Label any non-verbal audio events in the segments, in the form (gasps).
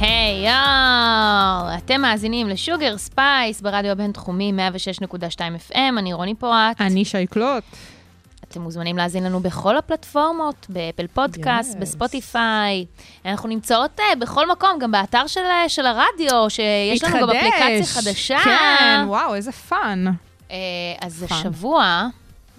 היי יואו, אתם מאזינים ל Sugar Spice ברדיו הבינתחומי 106.2 FM, אני רוני פורט. אני שי קלוט. אתם מוזמנים להאזין לנו בכל הפלטפורמות, ב Apple Podcast, Yes. ב Spotify. אנחנו נמצאות אה, בכל מקום, גם באתר של, אה, של הרדיו, שיש לנו גם התחדש. אפליקציה חדשה. כן, וואו, איזה fun. אה, אז fun. השבוע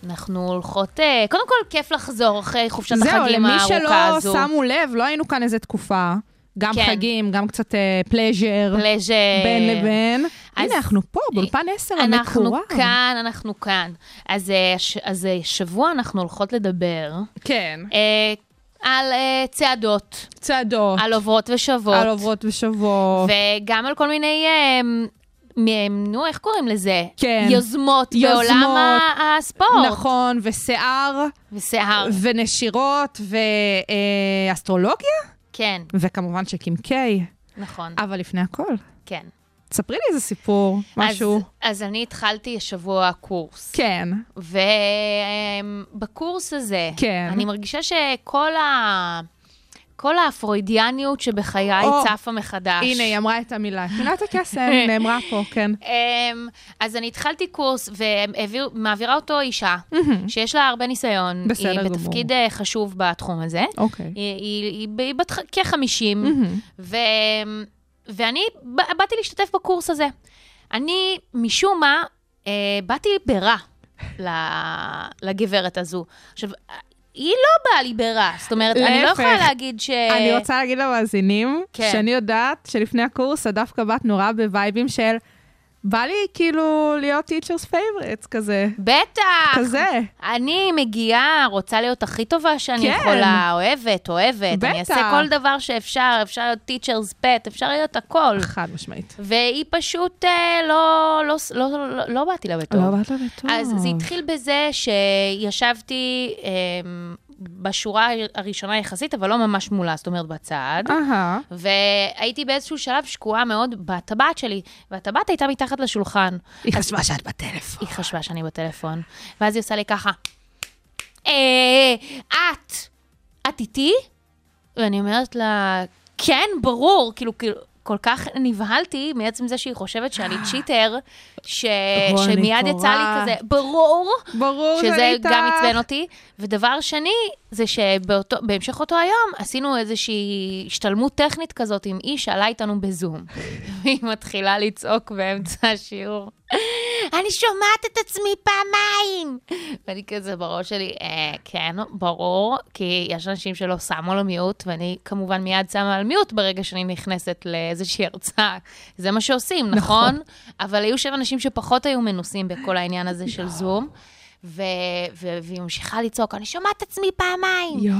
אנחנו הולכות, קודם כל כיף לחזור אחרי חופשת זהו, החגים למי הארוכה שלא הזו. שמו לב, לא היינו כאן איזה תקופה. גם כן. חגים, גם קצת פלז'ר. פלז'ר. בין לבין. אז- הנה, אנחנו פה, באולפן 10 אנחנו המקורב. כאן, אנחנו כאן. אז, אה, אז אה, שבוע אנחנו הולכות לדבר כן. אה, על אה, צעדות, צעדות. על עוברות ושבות, על עוברות ושוות. וגם על כל מיני, אה, מ- נו, איך קוראים לזה? כן. יוזמות, יוזמות. בעולם הספורט. נכון, ושיער, ושיער, ונשירות, ואסטרולוגיה, כן, וכמובן שקמקי. נכון, אבל לפני הכל, כן. ספרי לי איזה סיפור, משהו. אז, אז אני התחלתי השבוע קורס. כן. ובקורס הזה, כן. אני מרגישה שכל ה... כל האפרוידיאניות שבחיי או, צפה מחדש. הנה, היא אמרה את המילה. מילת הקסם (laughs) נאמרה פה, כן. אמ, אז אני התחלתי קורס ומעבירה אותו אישה, שיש לה הרבה ניסיון. בסדר היא גמור. בתפקיד אה, חשוב בתחום הזה. אוקיי. היא, היא, היא, היא בת כ-50, ו... ואני באתי להשתתף בקורס הזה. אני, משום מה, אה, באתי ברע לגברת הזו. עכשיו, היא לא באה לי ברע, זאת אומרת, אני לא להפך. יכולה להגיד ש... אני רוצה להגיד למאזינים, כן. שאני יודעת שלפני הקורס את דווקא באת נורא בווייבים של, בא לי כאילו להיות teachers favorites כזה. בטח. כזה. אני מגיעה, רוצה להיות הכי טובה שאני כן. יכולה, אוהבת, אוהבת. אני בטח. אעשה כל דבר שאפשר, אפשר להיות teacher's pet, אפשר להיות הכל. חד משמעית. והיא פשוט אה, לא, לא, לא, לא, לא, לא באתי לה בטוב. באת לה בטוב. אז זה התחיל בזה שישבתי אה, בשורה הראשונה יחסית, אבל לא ממש מולה, זאת אומרת בצד. אהה. והייתי באיזשהו שלב שקועה מאוד בטבעת שלי, והטבעת הייתה מתחת לשולחן. היא חשבה שאת בטלפון. היא חשבה שאני בטלפון, ואז היא עושה לי ככה, אה, את, את איתי? ואני אומרת לה, כן, ברור, כאילו, כאילו, כל כך נבהלתי מעצם זה שהיא חושבת שאני (gasps) צ'יטר, ש... שמיד יצא לי. כזה, ברור, ברור שזה. גם עצבן אותי. ודבר שני, זה שבהמשך אותו היום עשינו איזושהי השתלמות טכנית כזאת עם איש שעלה איתנו בזום. (laughs) והיא מתחילה לצעוק באמצע השיעור. אני שומעת את עצמי פעמיים! ואני כזה בראש שלי, אה, כן, ברור, כי יש אנשים שלא שמו על מיוט, ואני כמובן מיד שמה על מיוט ברגע שאני נכנסת לאיזושהי הרצאה. זה מה שעושים, נכון? נכון. אבל היו שם אנשים שפחות היו מנוסים בכל העניין הזה של זום. ו- ו- והיא ממשיכה לצעוק, אני שומעת את עצמי פעמיים. יואו.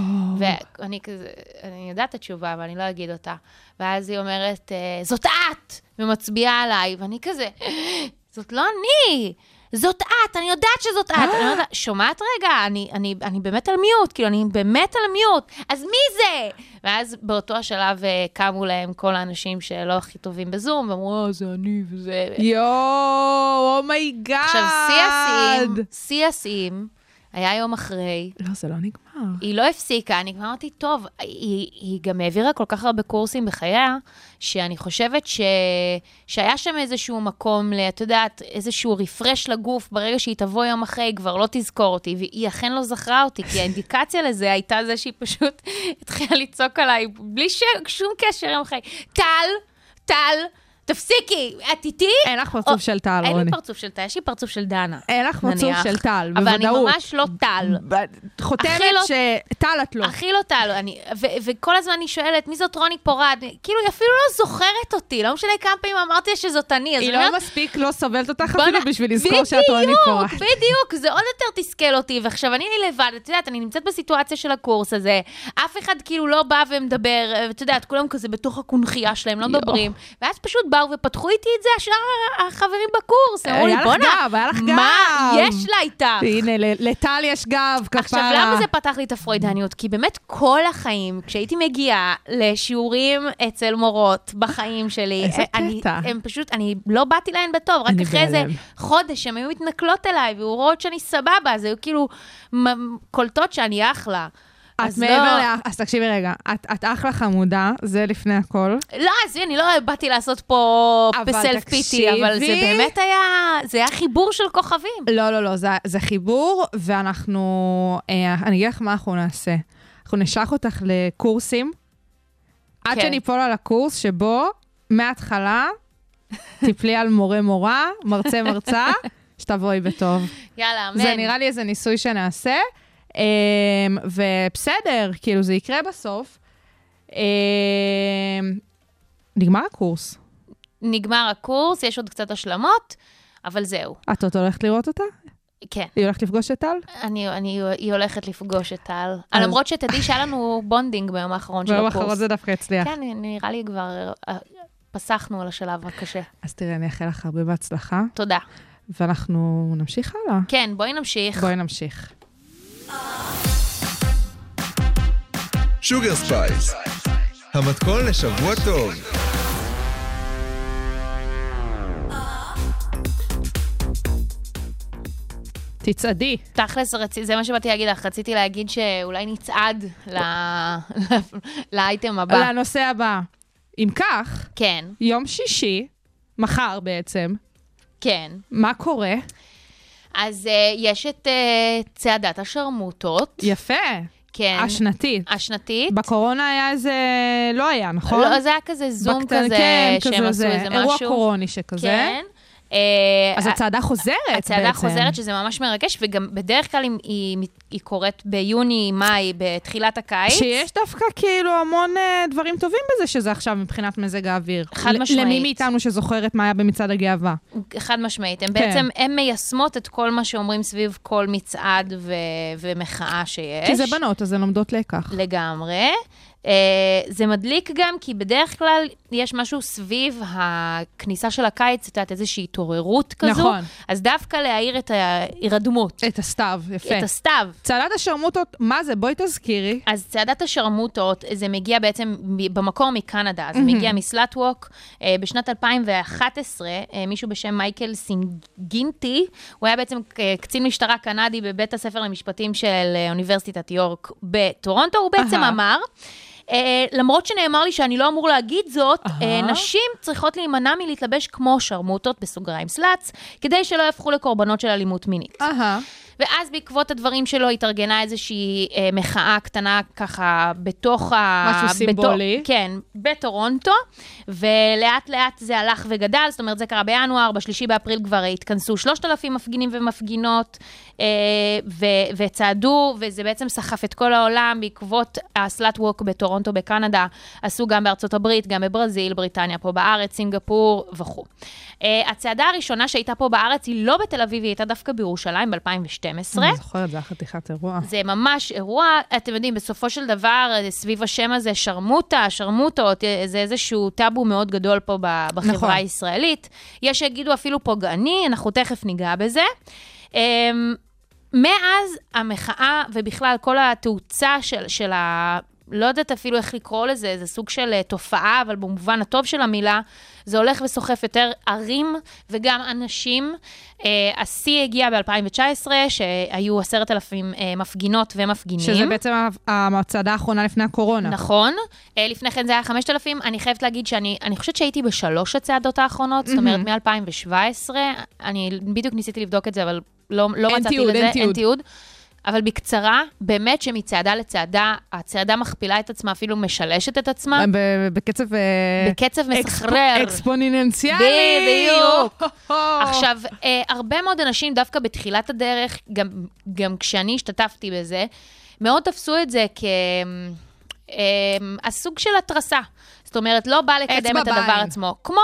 ואני כזה, אני יודעת את התשובה, אבל אני לא אגיד אותה. ואז היא אומרת, אה, זאת את! ומצביעה עליי, ואני כזה, זאת לא אני! זאת את, אני יודעת שזאת את. אני אומרת לה, שומעת רגע, אני, אני, אני באמת על mute, כאילו, אני באמת על mute, אז מי זה? ואז באותו השלב אה, קמו להם כל האנשים שלא הכי טובים בזום, ואמרו, אה, זה אני וזה... יואו, oh my god. עכשיו, שיא השיאים, שיא השיאים, היה יום אחרי, לא, זה לא נגמר. היא לא הפסיקה, אני כבר אמרתי, טוב, היא, היא גם העבירה כל כך הרבה קורסים בחייה, שאני חושבת ש... שהיה שם איזשהו מקום, את יודעת, איזשהו רפרש לגוף, ברגע שהיא תבוא יום אחרי, היא כבר לא תזכור אותי, והיא אכן לא זכרה אותי, כי האינדיקציה לזה הייתה זה שהיא פשוט (laughs) התחילה לצעוק עליי, בלי ש... שום קשר יום אחרי. טל, טל, תפסיקי, את איתי? אין לך פרצוף או- של טל, אין רוני. לי פרצוף של טל, יש לי פרצוף של דנה. אין לך פרצוף. של טל, אבל אני בוודאות. ממש לא טל. ב- חותמת לא- שטל את לא. הכי לא טל, אני, ו- וכל הזמן אני שואלת, מי זאת רוני פורד? כאילו, היא אפילו לא זוכרת אותי, לא משנה כמה פעמים אמרתי שזאת אני. היא לא אומרת, מספיק לא סובלת אותך בוא אפילו בשביל לזכור שאת רוני פורט. בדיוק, בדיוק, זה עוד יותר תסכל אותי. ועכשיו אני לבד, את יודעת, אני נמצאת בסיטואציה של הקורס הזה, אף אחד כאילו לא בא ומדבר, את יודעת, כולם כזה בתוך הקונכייה שלהם, לא. מדברים. ואז פשוט בא באו ופתחו איתי את זה, השאר החברים בקורס. הם אמרו לי, בואנה, מה גב." יש לה איתך? הנה, לטל יש גב, כפרה. עכשיו, למה זה פתח לי את הפרוידניות? כי באמת כל החיים, כשהייתי מגיעה לשיעורים אצל מורות בחיים שלי, איזה אני, קטע. הם פשוט, אני לא באתי להן בטוב, רק אחרי איזה. חודש הן היו מתנכלות אליי ורואות שאני סבבה, אז היו כאילו קולטות שאני אחלה. את אז מעבר לא, ל... אז תקשיבי רגע, את, אחלה חמודה, זה לפני הכל. לא, עזבי, אני לא באתי לעשות פה בסלף פיטי, אבל זה. באמת היה, זה היה חיבור של כוכבים. לא, לא, לא, זה, חיבור, ואנחנו... אה, אני אגיד לך מה אנחנו נעשה. אנחנו נשלח אותך לקורסים, עד כן. שניפול על הקורס שבו, מההתחלה, תפלי על מורה-מורה, מרצה-מרצה, (laughs) שתבואי בטוב. יאללה, אמן. זה נראה לי איזה ניסוי שנעשה, ובסדר, כאילו זה יקרה בסוף. אמ, נגמר הקורס. נגמר הקורס, יש עוד קצת השלמות, אבל זהו. את עוד הולכת לראות אותה? כן. היא הולכת לפגוש את טל? אני, אני, היא הולכת לפגוש את טל. אז- למרות שתדעי שהיה לנו bonding ביום האחרון של ביום הקורס. האחרון זה דווקא הצליח. כן, נראה לי כבר אה, פסחנו על השלב הקשה. אז תראה, אני אאחל לך הרבה בהצלחה, תודה. ואנחנו נמשיך הלאה. כן, בואי נמשיך. בואי נמשיך. Sugar Spice, המתכון לשבוע טוב. תצעדי. תכלס, זה מה שבאתי להגיד לך, רציתי להגיד שאולי נצעד ל... (laughs) לאייטם הבא. לנושא הבא. אם כך, כן, יום שישי, מחר בעצם, כן. מה קורה? אז uh, יש את uh, צעדת השרמוטות. יפה. כן. השנתית. השנתית. בקורונה היה איזה... לא היה, נכון? לא, זה היה כזה זום בקטן- כזה, כן, שהם כזה עשו זה, איזה משהו. אירוע קורוני שכזה. כן. אה, אז הצעדה חוזרת בעצם. הצעדה חוזרת, שזה ממש מרגש, וגם בדרך כלל היא, היא, קורית ביוני, מאי, בתחילת הקיץ. שיש דווקא כאילו המון אה, דברים טובים בזה שזה עכשיו מבחינת מזג האוויר. חד משמעית. למי מאיתנו שזוכרת מה היה במצעד הגאווה. חד משמעית. הן כן. בעצם, הן מיישמות את כל מה שאומרים סביב כל מצעד ו- ומחאה שיש. כי זה בנות, אז הן לומדות לקח. לגמרי. Uh, זה מדליק גם כי בדרך כלל יש משהו סביב הכניסה של הקיץ, את יודעת, איזושהי התעוררות כזו. נכון. אז דווקא להאיר את ההירדמות, את הסתיו, יפה. את הסתיו. צעדת השרמוטות, מה זה? בואי תזכירי. אז צעדת השרמוטות, זה מגיע בעצם במקור מקנדה, זה מגיע מסלאטווק. אה, בשנת 2011, אה, מישהו בשם מייקל סינגינטי, הוא היה בעצם אה, קצין משטרה קנדי בבית הספר למשפטים של אוניברסיטת יורק בטורונטו, הוא בעצם. אמר, למרות שנאמר לי שאני לא אמור להגיד זאת, אה, אהה. נשים צריכות להימנע מלהתלבש כמו שרמוטות, בסוגריים סלאץ, כדי שלא יהפכו לקורבנות של אלימות מינית. ואז בעקבות הדברים שלו התארגנה איזושהי אה, מחאה קטנה ככה בתוך ה... משהו סימבולי. בתוך, כן, בטורונטו, ולאט לאט זה הלך וגדל, זאת אומרת, זה קרה בינואר, בשלישי באפריל כבר התכנסו 3,000 מפגינים ומפגינות, אה, ו- וצעדו, וזה בעצם סחף את כל העולם בעקבות הסלאט ווק בטורונטו בקנדה, עשו גם בארצות הברית, גם בברזיל, בריטניה, פה בארץ, סינגפור וכו'. אה, הצעדה הראשונה שהייתה פה בארץ היא לא בתל אביב, היא הייתה דווקא בירושלים ב-2012. אני זוכרת, זה היה חתיכת אירוע. זה ממש אירוע, אתם יודעים, בסופו של דבר, אה, סביב השם הזה, שרמוטה, שרמוטות, אה, זה איזשהו טאבו מאוד גדול פה בחברה נכון. הישראלית. יש שיגידו אפילו פוגעני, אנחנו תכף ניגע בזה. אמ, מאז המחאה, ובכלל כל התאוצה של, של ה... לא יודעת אפילו איך לקרוא לזה, זה סוג של אה, תופעה, אבל במובן הטוב של המילה, זה הולך וסוחף יותר ערים וגם אנשים. אה, השיא הגיע ב-2019, שהיו עשרת אלפים אה, מפגינות ומפגינים. שזה בעצם ה- הצעדה האחרונה לפני הקורונה. נכון. לפני כן זה היה 5,000. אני חייבת להגיד שאני אני חושבת שהייתי בשלוש הצעדות האחרונות, זאת אומרת, מ-2017. אני בדיוק ניסיתי לבדוק את זה, אבל לא, לא מצאתי תיעוד, לזה, אין תיעוד. אין תיעוד. אבל בקצרה, באמת שמצעדה לצעדה, הצעדה מכפילה את עצמה, אפילו משלשת את עצמה, ב- בקצב... אה, בקצב מסחרר. אקספוננציאלי. בדיוק. עכשיו, אה, הרבה מאוד אנשים, דווקא בתחילת הדרך, גם, גם כשאני השתתפתי בזה, מאוד תפסו את זה כ... אה, הסוג של התרסה. זאת אומרת, לא בא לקדם את הדבר. עצמו. כמו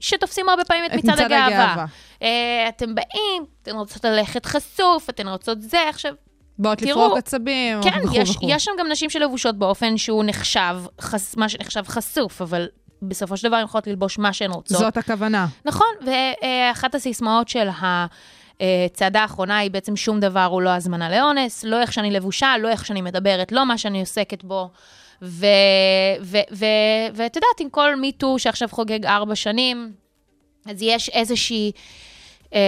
שתופסים הרבה פעמים את, את מצעד הגאווה. הגאווה. אה, אתם באים, אתן רוצות ללכת חשוף, אתן רוצות זה, עכשיו, באות לפרוק עצבים, כן, וכו' יש, וכו'. יש שם גם נשים שלבושות באופן שהוא נחשב, חס, מה שנחשב חשוף, אבל בסופו של דבר הן יכולות ללבוש מה שהן רוצות. זאת הכוונה. נכון, ואחת הסיסמאות של הצעדה האחרונה היא בעצם שום דבר הוא לא הזמנה לאונס, לא איך שאני לבושה, לא איך שאני מדברת, לא מה שאני עוסקת בו. ואת יודעת, עם כל מיטו שעכשיו חוגג ארבע שנים, אז יש איזושהי... אה,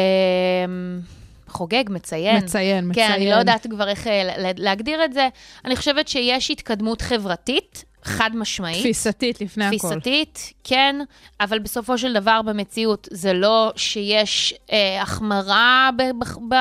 חוגג, מציין. מציין, כן, מציין. אני לא יודעת כבר איך אה, לה- להגדיר את זה. אני חושבת שיש התקדמות חברתית, חד משמעית. תפיסתית לפני הכל. תפיסתית, כן, אבל בסופו של דבר במציאות זה לא שיש אה, החמרה ב, ב,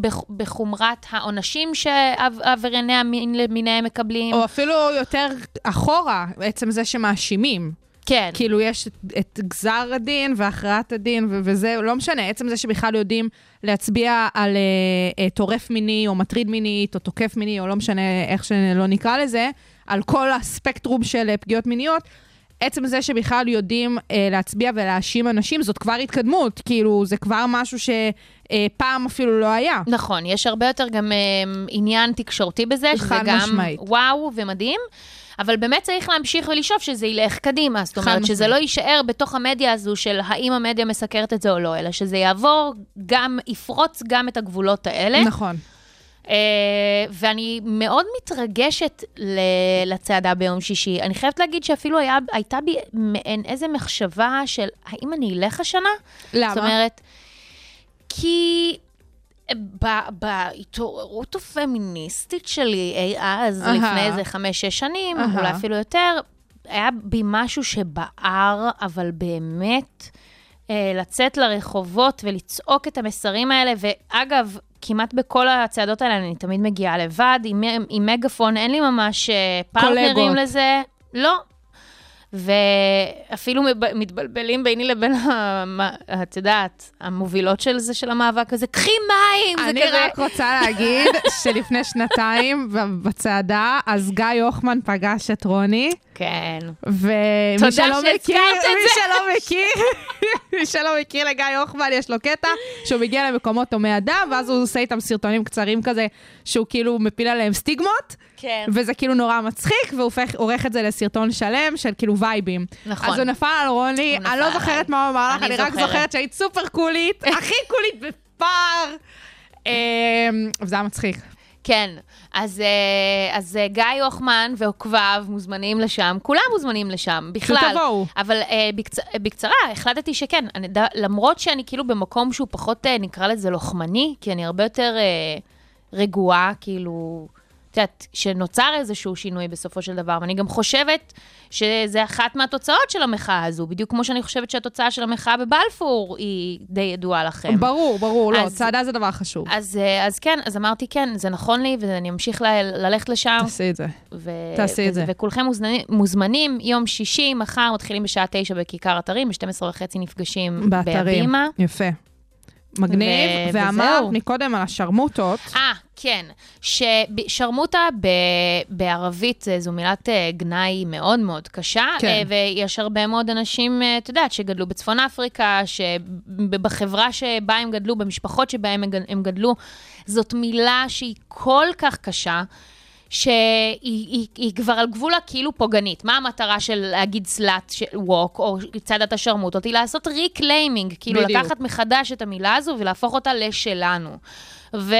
ב, בחומרת העונשים שעברייני המין למיניהם מקבלים. או אפילו יותר אחורה, בעצם זה שמאשימים. כן, כאילו, יש את, את גזר הדין והכרעת הדין, ו- וזה לא משנה, עצם זה שבכלל יודעים להצביע על אה, טורף מיני, או מטריד מינית, או תוקף מיני, או לא משנה איך שלא נקרא לזה, על כל הספקטרום של אה, פגיעות מיניות, עצם זה שבכלל יודעים אה, להצביע ולהאשים אנשים, זאת כבר התקדמות, כאילו, זה כבר משהו שפעם אפילו לא היה. נכון, יש הרבה יותר גם אה, עניין תקשורתי בזה, שזה גם משמעית. וואו ומדהים. אבל באמת צריך להמשיך ולשאוף שזה ילך קדימה. זאת אומרת, שזה. לא יישאר בתוך המדיה הזו של האם המדיה מסקרת את זה או לא, אלא שזה יעבור גם, יפרוץ גם את הגבולות האלה. נכון. אה, ואני מאוד מתרגשת ל- לצעדה ביום שישי. אני חייבת להגיד שאפילו היה, הייתה בי מעין איזה מחשבה של האם אני אלך השנה? למה? זאת אומרת, כי בהתעוררות הפמיניסטית שלי אי אז, אהה. לפני איזה חמש-שש שנים, אהה. אולי אפילו יותר, היה בי משהו שבער, אבל באמת, אה, לצאת לרחובות ולצעוק את המסרים האלה, ואגב, כמעט בכל הצעדות האלה אני תמיד מגיעה לבד, עם, עם מגפון, אין לי ממש אה, פרטנרים קולגות. לזה. לא. ואפילו מתבלבלים ביני לבין, את יודעת, המובילות של זה, של המאבק הזה, קחי מים! אני כזה... רק רוצה להגיד (laughs) שלפני שנתיים בצעדה, אז גיא הוחמן פגש את רוני, כן. ומי שלא מכיר, מי. שלא מכיר, (laughs) מי שלא מכיר לגיא הוחמן, יש לו קטע שהוא מגיע למקומות הומי אדם, ואז הוא עושה איתם סרטונים קצרים כזה, שהוא כאילו מפיל עליהם סטיגמות, כן. וזה כאילו נורא מצחיק, והוא עורך את זה לסרטון שלם של כאילו וייבים. נכון. אז הוא נפל על רוני, אני לא. זוכרת מה הוא אמר לך, אני רק זוכרת. שהיית סופר קולית, (laughs) הכי קולית בפער. אמ, וזה היה מצחיק. כן, אז, אה, אז אה, גיא הוחמן ועוקביו מוזמנים לשם, כולם מוזמנים לשם, בכלל. שתבואו. אבל אה, בקצ... בקצרה, החלטתי שכן, אני. למרות שאני כאילו במקום שהוא פחות, נקרא לזה לוחמני, כי אני הרבה יותר רגועה, כאילו, את יודעת, שנוצר איזשהו שינוי בסופו של דבר, ואני גם חושבת שזה אחת מהתוצאות של המחאה הזו, בדיוק כמו שאני חושבת שהתוצאה של המחאה בבלפור היא די ידועה לכם. ברור, ברור, לא, אז- צעדה זה דבר חשוב. אז, אה, אז כן, אז אמרתי כן, זה נכון לי, ואני אמשיך ל- ללכת לשם. תעשי את זה. ו- תעשי את זה. וכולכם מוזמנים, מוזמנים, יום שישי, מחר, מתחילים בשעה תשע בכיכר אתרים, ב-12 וחצי נפגשים באתרים. בהבימה. יפה. מגניב, ו- ואמרת. מקודם על השרמוטות. אה, כן, ששרמוטה ב- בערבית אה, זו מילת אה, גנאי מאוד מאוד קשה, כן. אה, ויש הרבה מאוד אנשים, את יודעת, שגדלו בצפון אפריקה, שבחברה שבה הם גדלו, במשפחות שבהם הם גדלו, זאת מילה שהיא כל כך קשה. שהיא היא, היא כבר על גבול הכאילו פוגענית. מה המטרה של להגיד סלאט ווק, או צעדת השרמוטות? היא לעשות reclaiming, כאילו בדיוק. לקחת מחדש את המילה הזו ולהפוך אותה לשלנו. ו...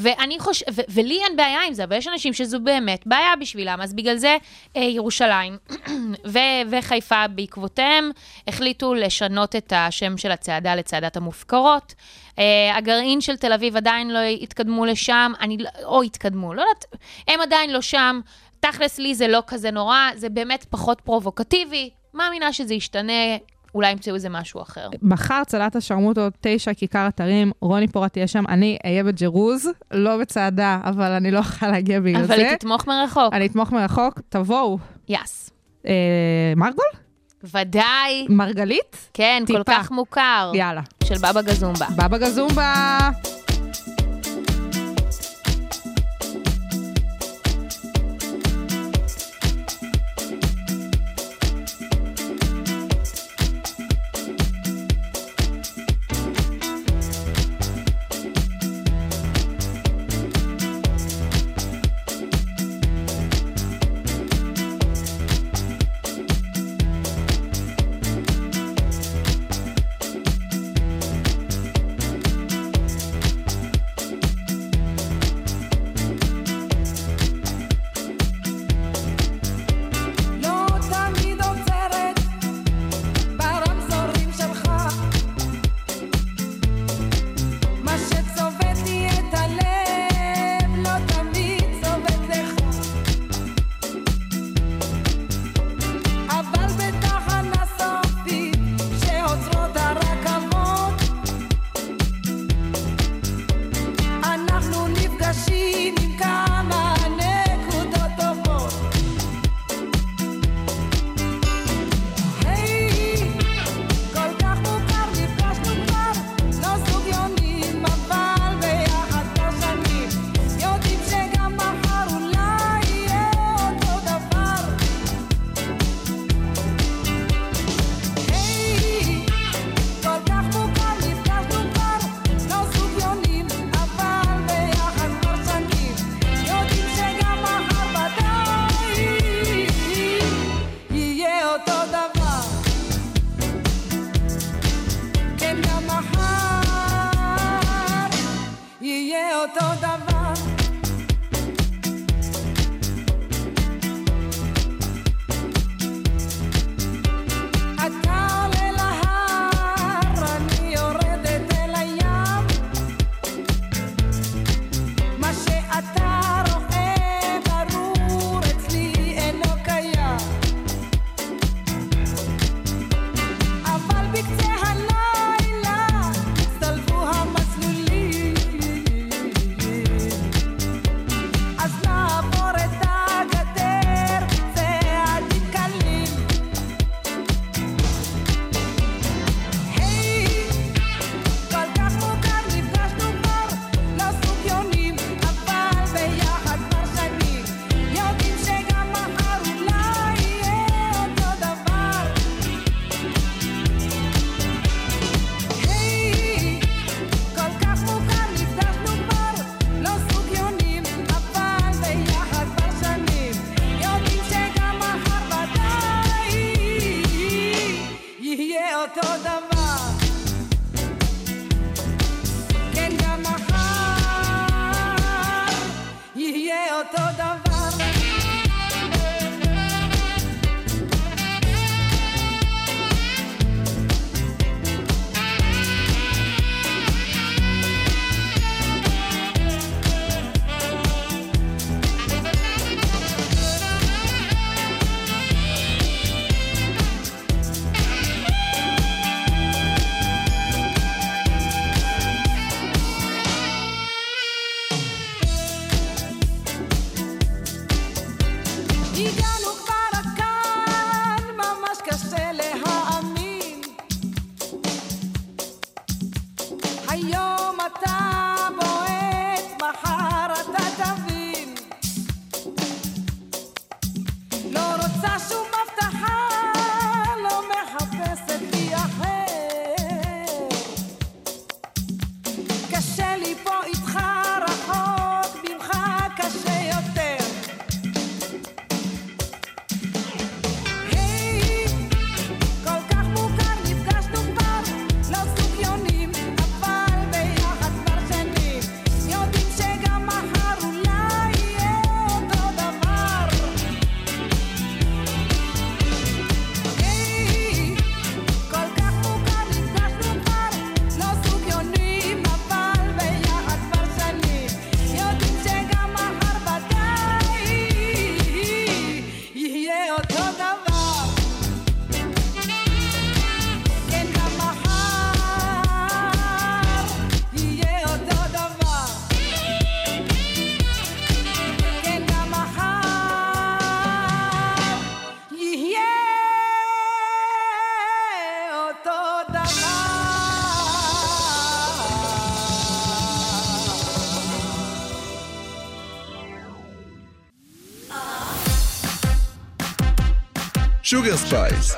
ואני חושב, ו- ולי אין בעיה עם זה, אבל יש אנשים שזו באמת בעיה בשבילם, אז בגלל זה אה, ירושלים (clears throat) ו- וחיפה בעקבותיהם החליטו לשנות את השם של הצעדה לצעדת המופקרות. אה, הגרעין של תל אביב עדיין לא התקדמו לשם, אני, לא- או התקדמו, לא יודעת, הם עדיין לא שם. תכלס לי זה לא כזה נורא, זה באמת פחות פרובוקטיבי. מאמינה שזה ישתנה, אולי ימצאו איזה משהו אחר. מחר צלת השרמוטות, תשע, כיכר אתרים, רוני פורט תהיה שם, אני אהיה בג'רוז, לא בצעדה, אבל אני לא אוכל להגיע בגלל אבל זה. היא תתמוך מרחוק. אני אתמוך מרחוק, תבואו. יס. אה, מרגול? ודאי. מרגלית? כן, כל טיפה. כך מוכר. יאללה. של בבא גזומבה. בבא גזומבה. Sugar Spice,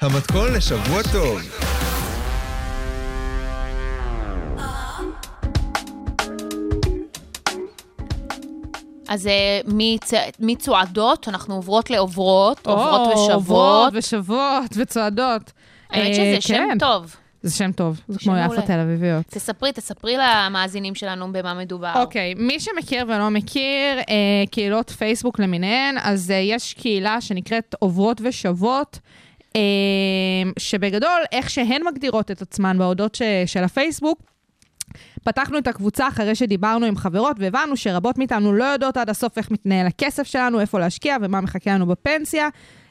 המתכון לשבוע טוב. אז אה, מצ- מצועדות, אנחנו עוברות לעוברות, עוברות ושבות. עוברות ושבות וצועדות. האמת אה, שזה שם כן, טוב. זה שם טוב, זה כמו. יפה תל אביביות. תספרי, תספרי למאזינים שלנו במה מדובר. אוקיי, מי שמכיר ולא מכיר, אה, קהילות פייסבוק למיניהן, אז אה, יש קהילה שנקראת עוברות ושוות, אה, שבגדול, איך שהן מגדירות את עצמן בהודות ש, של הפייסבוק, פתחנו את הקבוצה אחרי שדיברנו עם חברות והבנו שרבות מאיתנו לא יודעות עד הסוף איך מתנהל הכסף שלנו, איפה להשקיע ומה מחכה לנו בפנסיה.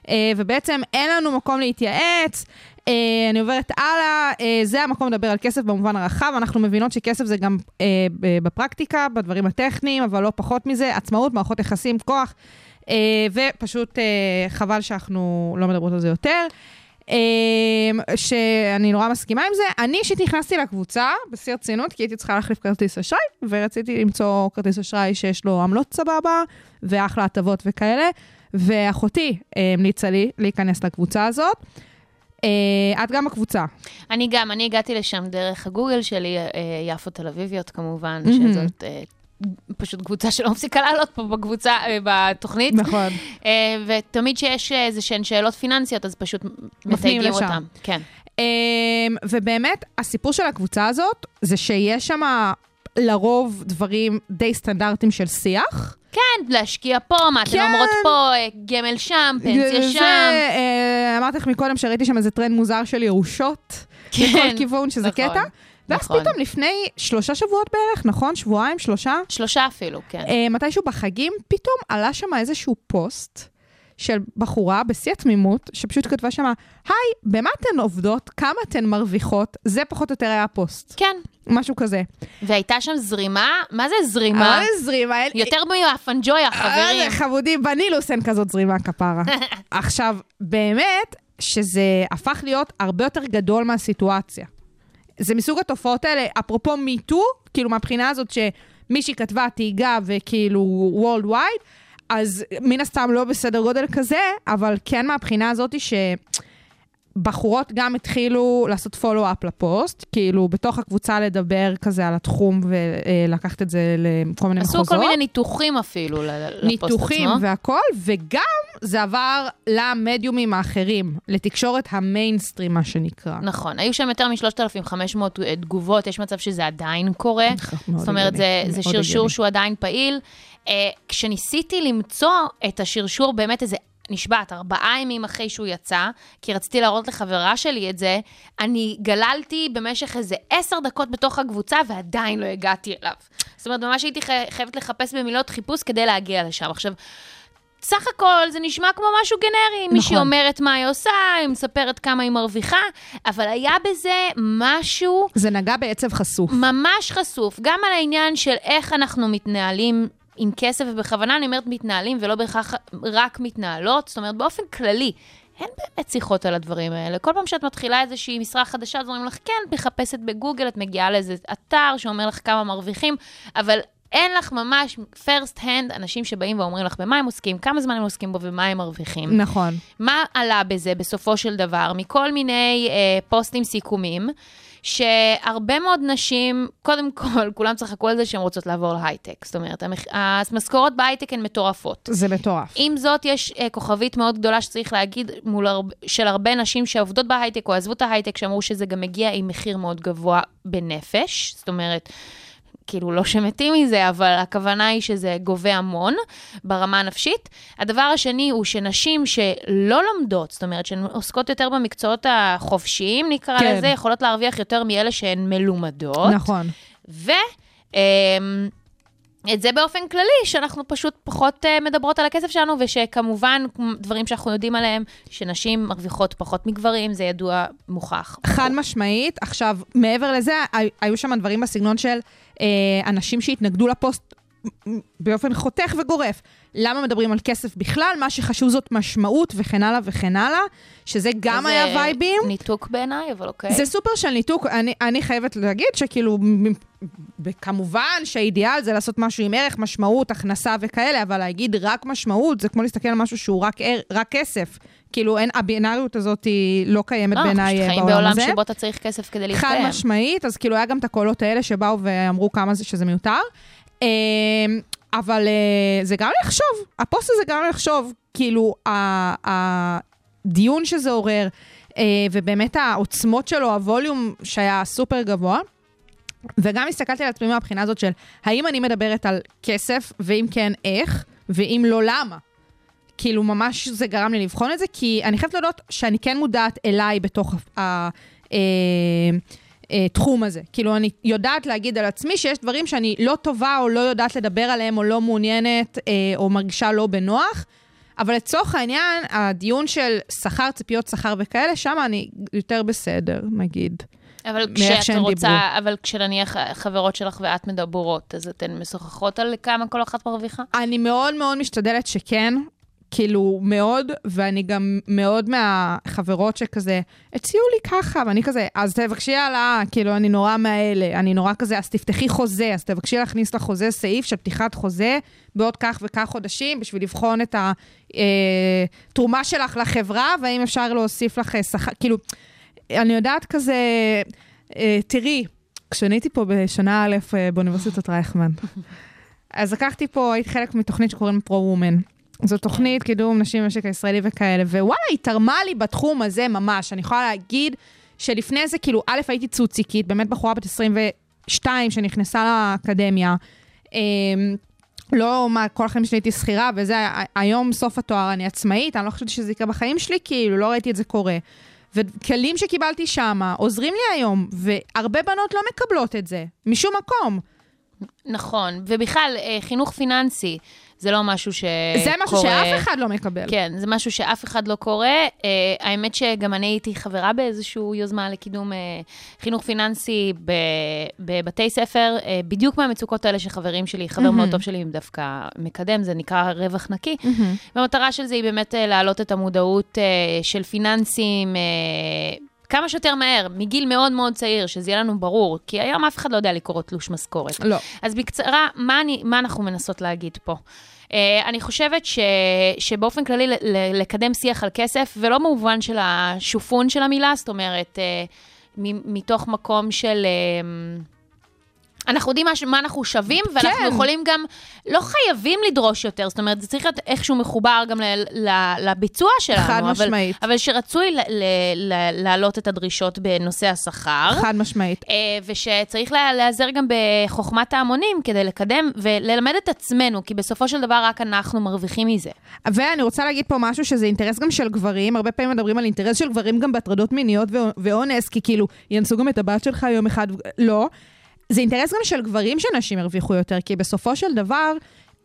אה, ובעצם אין לנו מקום להתייעץ. אה, אני עוברת הלאה, אה, זה המקום לדבר על כסף במובן הרחב. אנחנו מבינות שכסף זה גם ב- בפרקטיקה, בדברים הטכניים, אבל לא פחות מזה, עצמאות, מערכות יחסים, כוח, אה, ופשוט אה, חבל שאנחנו לא מדברות על זה יותר. אמ, שאני נורא מסכימה עם זה. אני אישית נכנסתי לקבוצה בשיא הרצינות, כי הייתי צריכה להחליף כרטיס אשראי, ורציתי למצוא כרטיס אשראי שיש לו עמלות סבבה, ואחלה הטבות וכאלה, ואחותי אה, המליצה לי להיכנס לקבוצה הזאת. אה, את גם בקבוצה. אני גם, אני הגעתי לשם דרך הגוגל שלי, אה, יפו תל אביביות כמובן, מהמם. שזאת פשוט קבוצה שלא מפסיקה לעלות פה בקבוצה, בתוכנית. נכון. ותמיד שיש איזה שהן שאלות פיננסיות, אז פשוט מתייגים. אותם. כן. אמ, ובאמת, הסיפור של הקבוצה הזאת, זה שיש שם לרוב דברים די סטנדרטיים של שיח. כן, להשקיע פה, מה אתן כן. אומרות פה, אה, גמל שם, פנסיה זה, שם. אה, אמרתי לך מקודם שראיתי שם איזה טרנד מוזר של ירושות. כן, בכל כיוון, שזה נכון, קטע. ואז נכון. פתאום לפני שלושה שבועות בערך, נכון? שבועיים, שלושה? שלושה אפילו, כן. אה, מתישהו בחגים, פתאום עלה שם איזשהו פוסט של בחורה בשיא התמימות, שפשוט כתבה שם, היי, במה אתן עובדות? כמה אתן מרוויחות? זה פחות או יותר היה הפוסט. כן. משהו כזה. והייתה שם זרימה, מה זה זרימה? אה, זרימה. אין- יותר מהפנג'ויה, חברים. אה, חמודי, בנילוס אין כזאת זרימה כפרה. (laughs) עכשיו, באמת, שזה הפך להיות הרבה יותר גדול מהסיטואציה. זה מסוג התופעות האלה, אפרופו Me Too, כאילו מהבחינה הזאת שמישהי כתבה תייגה וכאילו worldwide, אז מן הסתם לא בסדר גודל כזה, אבל כן מהבחינה הזאת ש... בחורות גם התחילו לעשות follow-up לפוסט, כאילו בתוך הקבוצה לדבר כזה על התחום ולקחת את זה לכל מיני עשו מחוזות. כל מיני ניתוחים אפילו לפוסט עצמו. ניתוחים והכל, וגם זה עבר למדיומים האחרים, לתקשורת המיינסטרים, מה שנקרא. נכון, היו שם יותר מ-3,500 תגובות, יש מצב שזה עדיין קורה. מאוד זאת אומרת, זה, זה שרשור. שהוא עדיין פעיל. Uh, כשניסיתי למצוא את השרשור, באמת איזה, נשבעת, ארבעה ימים אחרי שהוא יצא, כי רציתי להראות לחברה שלי את זה, אני גללתי במשך איזה עשר דקות בתוך הקבוצה, ועדיין לא הגעתי אליו. זאת אומרת, ממש הייתי חי- חייבת לחפש במילות חיפוש כדי להגיע לשם. עכשיו, סך הכל זה נשמע כמו משהו גנרי, נכון. מישהי אומרת מה היא עושה, היא מספרת כמה היא מרוויחה, אבל היה בזה משהו זה נגע בעצב חשוף. ממש חשוף, גם על העניין של איך אנחנו מתנהלים עם כסף, ובכוונה אני אומרת מתנהלים ולא בהכרח רק מתנהלות, זאת אומרת, באופן כללי. אין באמת שיחות על הדברים האלה. כל פעם שאת מתחילה איזושהי משרה חדשה, אז אומרים לך, כן, את מחפשת בגוגל, את מגיעה לאיזה אתר שאומר לך כמה מרוויחים, אבל אין לך ממש first hand אנשים שבאים ואומרים לך במה הם עוסקים, כמה זמן הם עוסקים בו ומה הם מרוויחים. נכון. מה עלה בזה בסופו של דבר? מכל מיני אה, פוסטים סיכומים, שהרבה מאוד נשים, קודם כל, (laughs) כולם צחקו על זה שהן רוצות לעבור להייטק. זאת אומרת. המשכורות בהייטק הן מטורפות. זה מטורף. עם זאת, יש אה, כוכבית מאוד גדולה שצריך להגיד, מול הרב... של הרבה נשים שעובדות בהייטק או עזבו את ההייטק, שאמרו שזה גם מגיע עם מחיר מאוד גבוה בנפש. זאת אומרת, כאילו, לא שמתים מזה, אבל הכוונה היא שזה גובה המון ברמה הנפשית. הדבר השני הוא שנשים שלא לומדות, זאת אומרת, שהן עוסקות יותר במקצועות החופשיים, נקרא כן. לזה, יכולות להרוויח יותר מאלה שהן מלומדות. נכון. ו... אמ, את זה באופן כללי, שאנחנו פשוט פחות uh, מדברות על הכסף שלנו, ושכמובן, דברים שאנחנו יודעים עליהם, שנשים מרוויחות פחות מגברים, זה ידוע, מוכח. חד משמעית. עכשיו, מעבר לזה, הי- היו שם דברים בסגנון של אה, אנשים שהתנגדו לפוסט באופן חותך וגורף. למה מדברים על כסף בכלל? מה שחשוב זאת משמעות וכן הלאה וכן הלאה, שזה גם היה וייבים. ניתוק בעיניי, אבל אוקיי. זה סופר של ניתוק, אני, אני חייבת להגיד שכאילו, כמובן שהאידיאל זה לעשות משהו עם ערך, משמעות, הכנסה וכאלה, אבל להגיד רק משמעות, זה כמו להסתכל על משהו שהוא רק, רק כסף. כאילו, אין, הבינאריות הזאת היא לא קיימת לא, אנחנו בעיניי אה, חיים בעולם בעולם הזה. שבו אתה צריך כסף כדי חד להתקיים. משמעית, אז כאילו היה גם את הקולות האלה שבאו ואמרו כמה זה שזה מיותר. אבל אה, זה גם לחשוב, הפוסט הזה גם לחשוב, כאילו, הדיון שזה עורר, אה, ובאמת העוצמות שלו, הווליום שהיה סופר גבוה. וגם הסתכלתי על עצמי מהבחינה הזאת של האם אני מדברת על כסף, ואם כן, איך, ואם לא, למה. כאילו, ממש זה גרם לי לבחון את זה, כי אני חייבת להודות שאני כן מודעת אליי בתוך ה... אה, אה, תחום הזה. כאילו, אני יודעת להגיד על עצמי שיש דברים שאני לא טובה או לא יודעת לדבר עליהם או לא מעוניינת אה, או מרגישה לא בנוח, אבל לצורך העניין, הדיון של שכר, ציפיות שכר וכאלה, שם אני יותר בסדר, נגיד. אבל כשאת רוצה, דיברו. אבל כשנניח חברות שלך ואת מדברות, אז אתן משוחחות על כמה כל אחת מרוויחה? אני מאוד מאוד משתדלת שכן, כאילו, מאוד, ואני גם מאוד מהחברות שכזה, הציעו לי ככה, ואני כזה, אז תבקשי העלאה, כאילו, אני נורא מהאלה, אני נורא כזה, אז תפתחי חוזה, אז תבקשי להכניס לחוזה סעיף של פתיחת חוזה בעוד כך וכך חודשים, בשביל לבחון את התרומה שלך לחברה, והאם אפשר להוסיף לך אה, שכר, כאילו, אני יודעת כזה, אה, תראי, כשאני הייתי פה בשנה א' אה, באוניברסיטת רייכמן, אז לקחתי פה, הייתי חלק מתוכנית שקוראים פרו-וומן. זו תוכנית קידום נשים במשק הישראלי וכאלה, ווואלה, היא תרמה לי בתחום הזה ממש. אני יכולה להגיד שלפני זה, כאילו, א', הייתי צוציקית, באמת בחורה בת 22 שנכנסה לאקדמיה. אה, לא, מה, כל החיים שלי הייתי שכירה, וזה, היום, סוף התואר, אני עצמאית, אני לא חושבת שזה יקרה בחיים שלי, כאילו, לא ראיתי את זה קורה. וכלים שקיבלתי שם עוזרים לי היום, והרבה בנות לא מקבלות את זה, משום מקום. נכון, ובכלל, אה, חינוך פיננסי זה לא משהו שקורה... זה משהו שאף אחד לא מקבל. כן, זה משהו שאף אחד לא קורא. Uh, האמת שגם אני הייתי חברה באיזושהי יוזמה לקידום uh, חינוך פיננסי בבתי ספר, uh, בדיוק מהמצוקות האלה שחברים שלי, חבר מאוד טוב שלי דווקא מקדם, זה נקרא רווח נקי. והמטרה של זה היא באמת uh, להעלות את המודעות uh, של פיננסים. כמה שיותר מהר, מגיל מאוד מאוד צעיר, שזה יהיה לנו ברור, כי היום אף אחד לא יודע לקרוא תלוש משכורת. לא. אז בקצרה, מה, אני, מה אנחנו מנסות להגיד פה? Uh, אני חושבת ש, שבאופן כללי ל- ל- לקדם שיח על כסף, ולא במובן של השופון של המילה, זאת אומרת, uh, מ- מתוך מקום של... Uh, אנחנו יודעים מה, מה אנחנו שווים, ואנחנו כן. יכולים גם, לא חייבים לדרוש יותר, זאת אומרת, זה צריך להיות איכשהו מחובר גם ל- ל- לביצוע שלנו. חד אבל, משמעית. אבל שרצוי להעלות את הדרישות בנושא השכר. חד משמעית. אה, ושצריך לה- להיעזר גם בחוכמת ההמונים כדי לקדם וללמד את עצמנו, כי בסופו של דבר רק אנחנו מרוויחים מזה. ואני רוצה להגיד פה משהו שזה אינטרס גם של גברים, הרבה פעמים מדברים על אינטרס של גברים גם בהטרדות מיניות ואונס, כי כאילו, יאנסו גם את הבת שלך יום אחד, לא. זה אינטרס גם של גברים שנשים ירוויחו יותר, כי בסופו של דבר,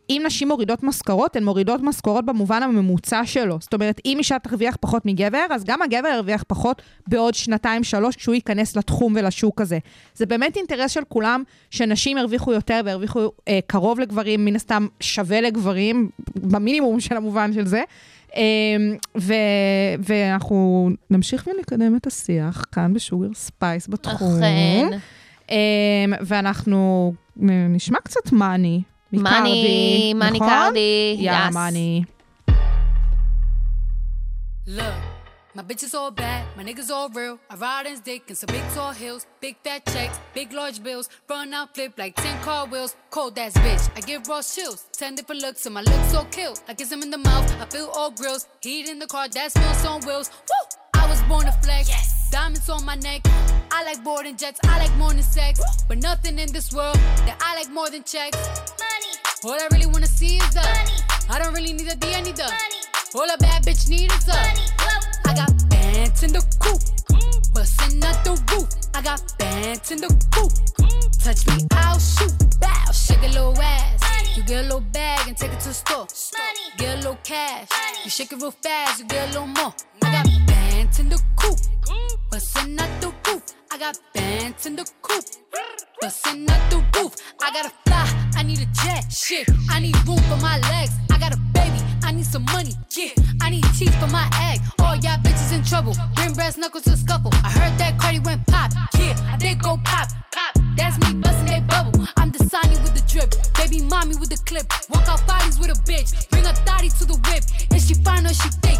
אם נשים מורידות משכורות, הן מורידות משכורות במובן הממוצע שלו. זאת אומרת, אם אישה תרוויח פחות מגבר, אז גם הגבר ירוויח פחות בעוד שנתיים, שלוש, כשהוא ייכנס לתחום ולשוק הזה. זה באמת אינטרס של כולם שנשים ירוויחו יותר וירוויחו אה, קרוב לגברים, מן הסתם שווה לגברים, במינימום של המובן של זה. אה, ו- ואנחנו נמשיך ונקדם את השיח כאן ב Sugar Spice בתחום. אכן. אה, ואנחנו נשמע קצת מאני. מאני, מאני נכון? קרדי, יאללה. מאני. My bitches all bad, my niggas all real. I ride in dick in some big tall hills, big fat checks, big large bills. Run out, flip like 10 car wheels. Cold ass bitch, I give raw chills. 10 different looks, and my looks so kill. I kiss him in the mouth, I feel all grills. Heat in the car, that smells on wheels. Woo! Was born to flex. Diamonds on my neck. I like boarding jets, I like more than sex. But nothing in this world that I like more than checks. Money. All I really wanna see is the money. I don't really need a D, I need the money. All a bad bitch need is the money. I got bands in the coop, bustin' out the roof. I got bands in the coop. Touch me, I'll shoot. Bow, shake a little ass. You get a little bag and take it to the store. Get a little cash. You shake it real fast, you get a little more. I got bands in the coop, bustin' out the roof. I got bands in the coop, bustin' out the roof. I gotta fly, I need a jet. Shit, I need room for my legs. I got a baby, I need some money. Yeah, I need teeth for my egg. All y'all bitches in trouble. Bring brass knuckles to scuffle. I heard that Cardi went pop. Yeah, I did go pop. Pop. That's me busting that bubble. I'm the Sonny with the drip. Baby mommy with the clip. Walk out bodies with a bitch. Bring a thotty to the whip. Is she fine or she thick?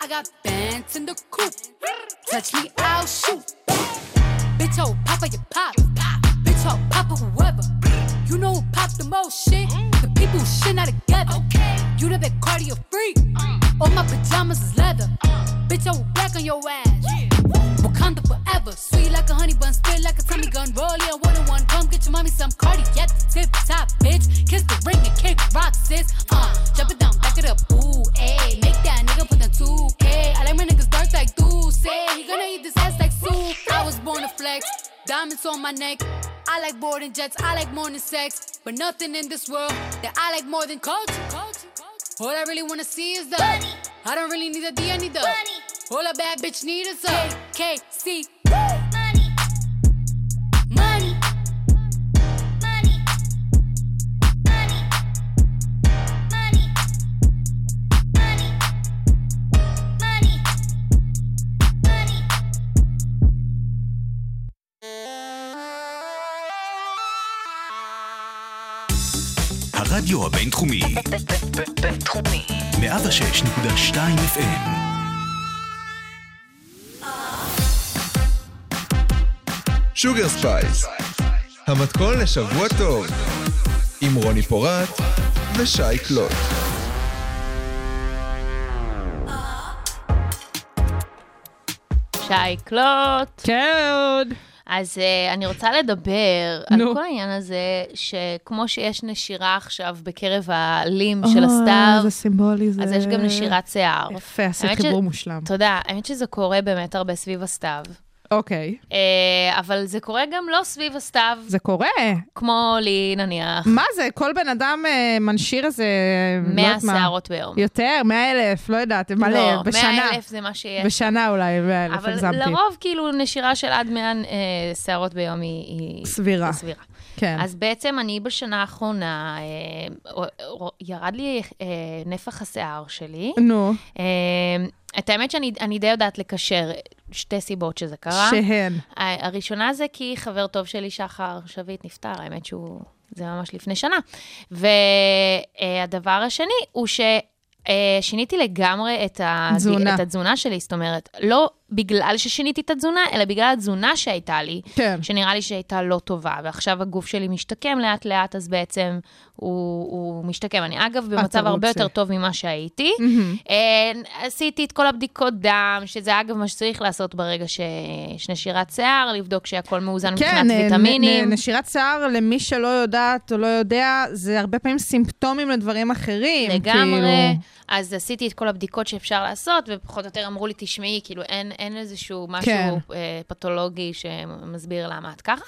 I got bands in the coop. Touch me, I'll shoot. Bitch, oh, Papa, you pop. Bitch, oh, Papa, whoever. You know who pop the most shit? The people who shit not together. You the big cardio freak. All my pajamas is leather. Uh. Bitch, I will black on your ass. Wakanda forever. Sweet like a honey bun, spit like a tummy gun. Roll yeah, one on one. Come get your mommy some cardi the tip top, bitch. Kiss the ring and kick rock, sis. Uh, jump it down, back it up. Ooh, ayy. Make that nigga put the 2K. I like my niggas dark like say. He gonna eat this ass like soup. I was born to flex. Diamonds on my neck. I like boarding jets. I like more than sex. But nothing in this world that I like more than culture. All I really wanna see is the money. I don't really need a D, I need the money. All a bad bitch need is a KC. Money. Money. Money. Money. Money. Money. Money. Money. הרדיו הבינתחומי. בינתחומי. 106.2 FM. Sugar Spice, המתכון לשבוע טוב, עם רוני פורט ושי קלוט. שי קלוט. כן. אז uh, אני רוצה לדבר על נו. כל העניין הזה, שכמו שיש נשירה עכשיו בקרב הלים של הסתיו, זה סימבולי, זה... אז יש גם נשירת שיער. יפה, עשית האמת ש- חיבור מושלם. תודה. האמת שזה קורה באמת הרבה סביב הסתיו. אוקיי. אה, אבל זה קורה גם לא סביב הסתיו, זה קורה. כמו לי נניח, מה זה, כל בן אדם אה, מנשיר איזה... לא 100 יודעת מה. שערות ביום. יותר, 100 אלף, לא יודעת, מלא, לא, בשנה. 100 אלף זה מה שיש. בשנה אולי, 100 אלף, אבל. לרוב, כאילו, נשירה של עד 100 אה, שערות ביום. היא סבירה. היא סבירה. כן. אז בעצם אני בשנה האחרונה, אה, ירד לי אה, נפח השיער שלי. נו, אה, את האמת שאני אני די יודעת לקשר שתי סיבות שזה קרה. שהן. הראשונה זה כי חבר טוב שלי, שחר שביט, נפטר, האמת שהוא, זה ממש לפני שנה. והדבר השני הוא ששיניתי לגמרי את, ה... תזונה. את התזונה שלי, זאת אומרת, לא בגלל ששיניתי את התזונה, אלא בגלל התזונה שהייתה לי, כן. שנראה לי שהייתה לא טובה, ועכשיו הגוף שלי משתקם לאט-לאט, אז בעצם הוא, הוא משתקם. אני אגב במצב הרבה רוצה. יותר טוב ממה שהייתי. מהמם. אה, עשיתי את כל הבדיקות דם, שזה אגב מה שצריך לעשות ברגע שיש נשירת שיער, לבדוק שהכל מאוזן מבחינת כן, נ- ויטמינים. נ- נשירת שיער, למי שלא יודעת או לא יודע, זה הרבה פעמים סימפטומים לדברים אחרים. לגמרי. כאילו. אז עשיתי את כל הבדיקות שאפשר לעשות, ופחות או יותר אמרו לי, תשמעי, כאילו, אין, אין איזשהו משהו כן. אה, פתולוגי שמסביר למה את ככה.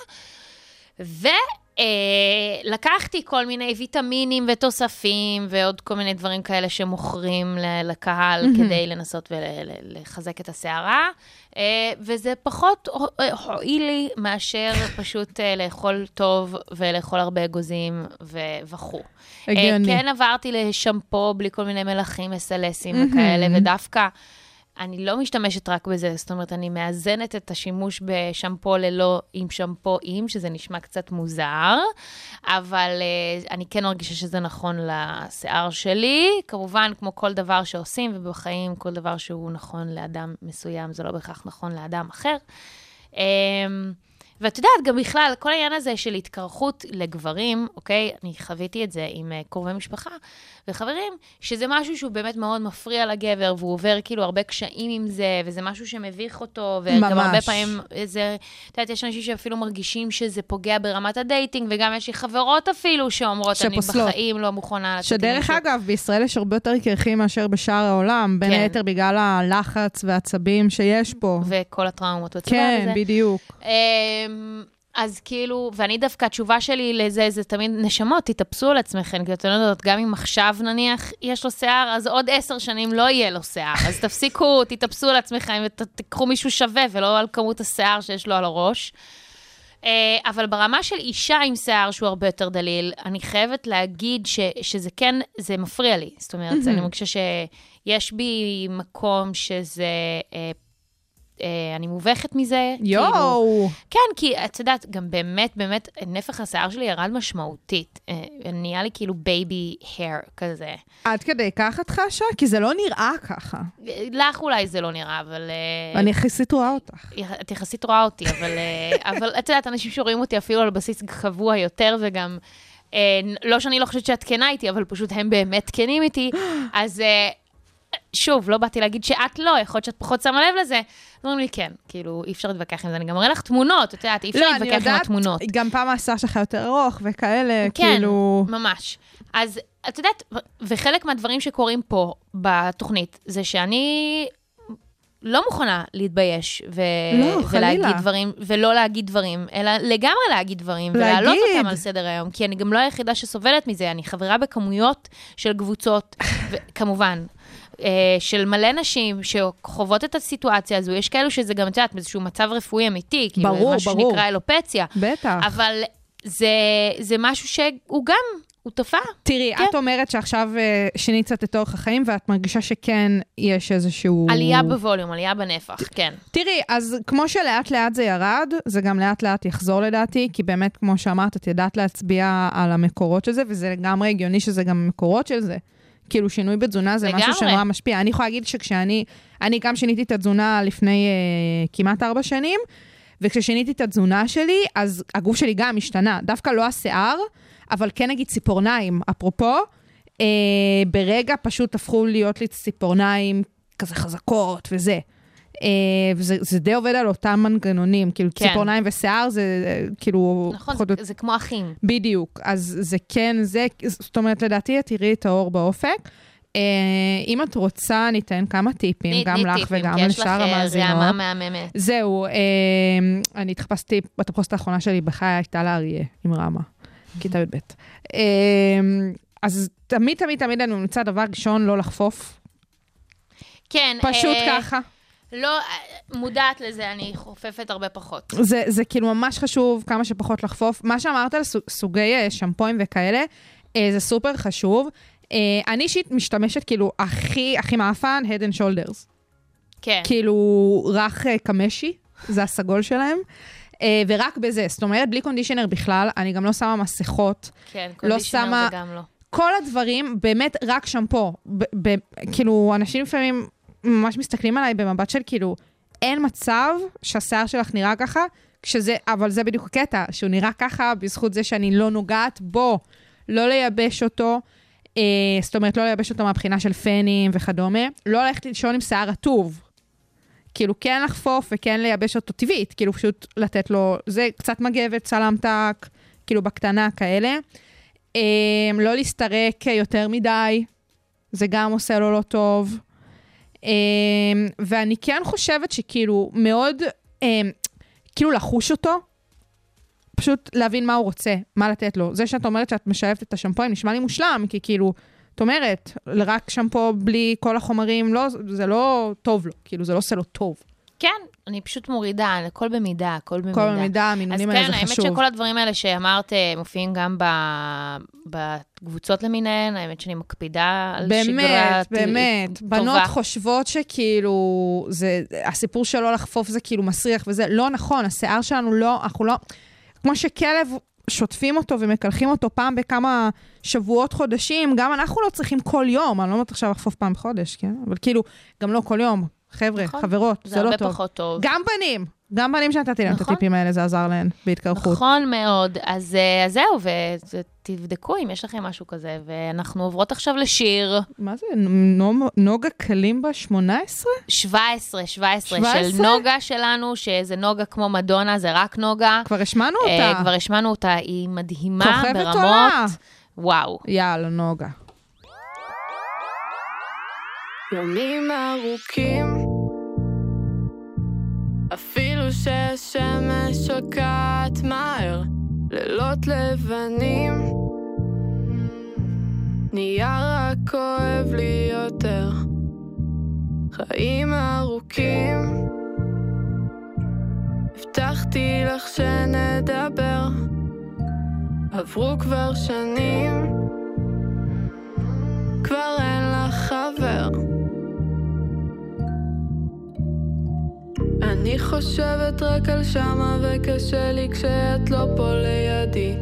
ולקחתי כל מיני ויטמינים ותוספים ועוד כל מיני דברים כאלה שמוכרים לקהל כדי לנסות ולחזק את הסערה, אה, וזה פחות אה, הועיל לי מאשר (laughs) פשוט אה, לאכול טוב ולאכול הרבה אגוזים וכו'. הגיוני. אה, כן עברתי לשמפו בלי כל מיני מלחים, SLSים וכאלה, ודווקא אני לא משתמשת רק בזה, זאת אומרת, אני מאזנת את השימוש בשמפו ללא עם שמפו עם, שזה נשמע קצת מוזר, אבל uh, אני כן מרגישה שזה נכון לשיער שלי. כמובן, כמו כל דבר שעושים, ובחיים כל דבר שהוא נכון לאדם מסוים, זה לא בהכרח נכון לאדם אחר. Um, ואת יודעת, גם בכלל, כל העניין הזה של התקרחות לגברים, אוקיי? אני חוויתי את זה עם uh, קרובי משפחה וחברים, שזה משהו שהוא באמת מאוד מפריע לגבר, והוא עובר כאילו הרבה קשיים עם זה, וזה משהו שמביך אותו, וגם ממש. הרבה פעמים זה, את יודעת, יש אנשים שאפילו מרגישים שזה פוגע ברמת ה dating, וגם יש לי חברות אפילו שאומרות, אני שפוסלות. בחיים לא מוכנה עם שדרך מישהו." אגב, בישראל יש הרבה יותר קרחים מאשר בשאר העולם, בין כן. היתר בגלל הלחץ והעצבים שיש פה. וכל הטראומות בצבא כן, וזה. בדיוק. אז כאילו, ואני דווקא, התשובה שלי לזה, זה תמיד, נשמות, תתאפסו על עצמכם, כי אתן יודעות, גם אם עכשיו נניח יש לו שיער, אז עוד עשר שנים לא יהיה לו שיער. אז תפסיקו, (laughs) תתאפסו על עצמכם ותיקחו מישהו שווה, ולא על כמות השיער שיש לו על הראש. אה, אבל ברמה של אישה עם שיער שהוא הרבה יותר דליל, אני חייבת להגיד ש, שזה כן, זה מפריע לי. זאת אומרת, אני מרגישה שיש בי מקום שזה... אה, אני מובכת מזה. כאילו, יואו! כן, כי את יודעת, גם באמת, באמת, נפח השיער שלי ירד משמעותית. אה, נהיה לי כאילו baby hair כזה. עד כדי כך את חשה? כי זה לא נראה ככה. לך אולי זה לא נראה, אבל... אה, אני יחסית רואה אותך. את יחסית רואה אותי, אבל, אה, (laughs) אבל את יודעת, אנשים שרואים אותי אפילו על בסיס קבוע יותר, וגם, אה, לא שאני לא חושבת שאת כנה איתי, אבל פשוט הם באמת כנים איתי, (gasps) אז אה, שוב, לא באתי להגיד שאת לא, יכול להיות שאת פחות שמה לב לזה. אומרים לי, כן, כאילו, אי אפשר להתווכח עם זה. אני גם אראה לך תמונות, את יודעת, אי אפשר לא, להתווכח עם התמונות. גם פעם השיער שלך יותר ארוך וכאלה, כן, כאילו... ממש. אז את יודעת, וחלק מהדברים שקורים פה בתוכנית, זה שאני לא מוכנה להתבייש ו- לא, ולהגיד חלילה. דברים, ולא להגיד דברים, אלא לגמרי להגיד דברים, ולהעלות. אותם על סדר היום, כי אני גם לא היחידה שסובלת מזה, אני חברה בכמויות של קבוצות, (laughs) כמובן. אה, של מלא נשים שחוות את הסיטואציה הזו, יש כאלו שזה גם, את יודעת, באיזשהו מצב רפואי אמיתי, כאילו, ברור, משהו ברור. שנקרא אלופציה, בטח. אבל זה, זה משהו שהוא גם הוא תופעה. תראי, כן. את אומרת שעכשיו אה, שינית קצת את אורח החיים, ואת מרגישה שכן יש איזשהו... עלייה בווליום, עלייה בנפח, כן. תראי, אז כמו שלאט לאט זה ירד, זה גם לאט לאט יחזור לדעתי, כי באמת, כמו שאמרת, את ידעת להצביע על המקורות של זה, וזה לגמרי הגיוני שזה גם המקורות של זה. כאילו, שינוי בתזונה זה משהו לגמרי. שנורא משפיע. אני יכולה להגיד שכשאני, אני גם שיניתי את התזונה לפני אה, כמעט ארבע שנים, וכששיניתי את התזונה שלי, אז הגוף שלי גם השתנה. דווקא לא השיער, אבל כן נגיד ציפורניים. אפרופו, אה, ברגע פשוט הפכו להיות לי ציפורניים כזה חזקות וזה. אה, וזה זה די עובד על אותם מנגנונים, כאילו כן. ציפורניים ושיער זה כאילו... נכון, זה, זה כמו אחים. בדיוק, אז זה כן זה, זאת אומרת, לדעתי את תראי את האור באופק. אה, אם את רוצה, אני אתן כמה טיפים, תני- גם תני לך טיפים, וגם יש לך לשאר אה, המאזינות. רעמה מהממת. זהו, אני התחפשתי, בתחפושת האחרונה שלי בחיי הייתה לאריה עם רמה, כיתה (laughs) י"ב. אז תמיד, תמיד, תמיד אני ממליצה דבר ראשון, לא לחפוף. כן. פשוט ככה. לא, אה, מודעת לזה, אני חופפת הרבה פחות. זה, זה כאילו ממש חשוב כמה שפחות לחפוף. מה שאמרת על סוג- סוגי אה, שמפוים וכאלה, אה, זה סופר חשוב. אני אישית משתמשת כאילו הכי, הכי מאפן, Head and Shoulders. כן. כאילו רך קמשי, זה הסגול שלהם. ורק בזה, זאת אומרת, בלי קונדישנר בכלל, אני גם לא שמה מסכות. כן, לא קונדישנר שמה- זה גם לא. כל הדברים, באמת רק שמפו. ב- ב- כאילו, אנשים לפעמים ממש מסתכלים עליי במבט של כאילו, אין מצב שהשיער שלך נראה ככה, כשזה, אבל זה בדיוק הקטע, שהוא נראה ככה בזכות זה שאני לא נוגעת בו, לא לייבש אותו. אה, זאת אומרת, לא לייבש אותו מהבחינה של פנים וכדומה, לא ללכת לישון עם שיער רטוב. כאילו, כן לחפוף וכן לייבש אותו טבעית, כאילו פשוט לתת לו, זה קצת מגבת, סלמתק, כאילו בקטנה כאלה. אה, לא להסתרק יותר מדי, זה גם עושה לו לא טוב. אה, ואני כן חושבת שכאילו מאוד, אה, כאילו לחוש אותו, פשוט להבין מה הוא רוצה, מה לתת לו. זה שאת אומרת שאת משאבת את השמפוים נשמע לי מושלם, כי כאילו, את אומרת, רק שמפו בלי כל החומרים, לא, זה לא טוב לו, כאילו זה לא עושה לו טוב. כן, אני פשוט מורידה, הכל במידה, הכל במידה. כל המידה, אז המינונים האלה כן, זה האמת חשוב. שכל הדברים האלה שאמרת אה, מופיעים גם ב- בקבוצות למיניהן, האמת שאני מקפידה על שגרה באמת, ט- באמת. טובה. בנות חושבות שכאילו, זה, הסיפור של לא לחפוף זה כאילו מסריח וזה, לא נכון, השיער שלנו לא, אנחנו לא, כמו שכלב שוטפים אותו ומקלחים אותו פעם בכמה שבועות, חודשים, גם אנחנו לא צריכים כל יום, אני לא אומרת עכשיו לחפוף פעם בחודש, כן? אבל כאילו, גם לא כל יום. חבר'ה, נכון. חברות, זה זה, לא הרבה טוב. פחות טוב. גם בנים, גם בנים שנתתי להם את נכון. הטיפים האלה, זה עזר להם בהתקרחות. נכון מאוד. אז אה, אז זהו, ותבדקו אם יש לכם משהו כזה. ואנחנו עוברות עכשיו לשיר מה זה, נו- נוגה קלימבה 18? 17, 17, 17? של נוגה שלנו, שזה נוגה כמו מדונה, זה רק נוגה. כבר השמענו אה, אותה. כבר השמענו אותה, היא מדהימה כוכבת ברמות. עולה. וואו. יאללה, נוגה. ימים ארוכים, אפילו שהשמש שוקעת מהר, לילות לבנים, נהיה רק כואב לי יותר. חיים ארוכים, הבטחתי לך שנדבר, עברו כבר שנים, כבר אין לך חבר. אני חושבת רק על שמה וקשה לי כשאת לא פה לידי.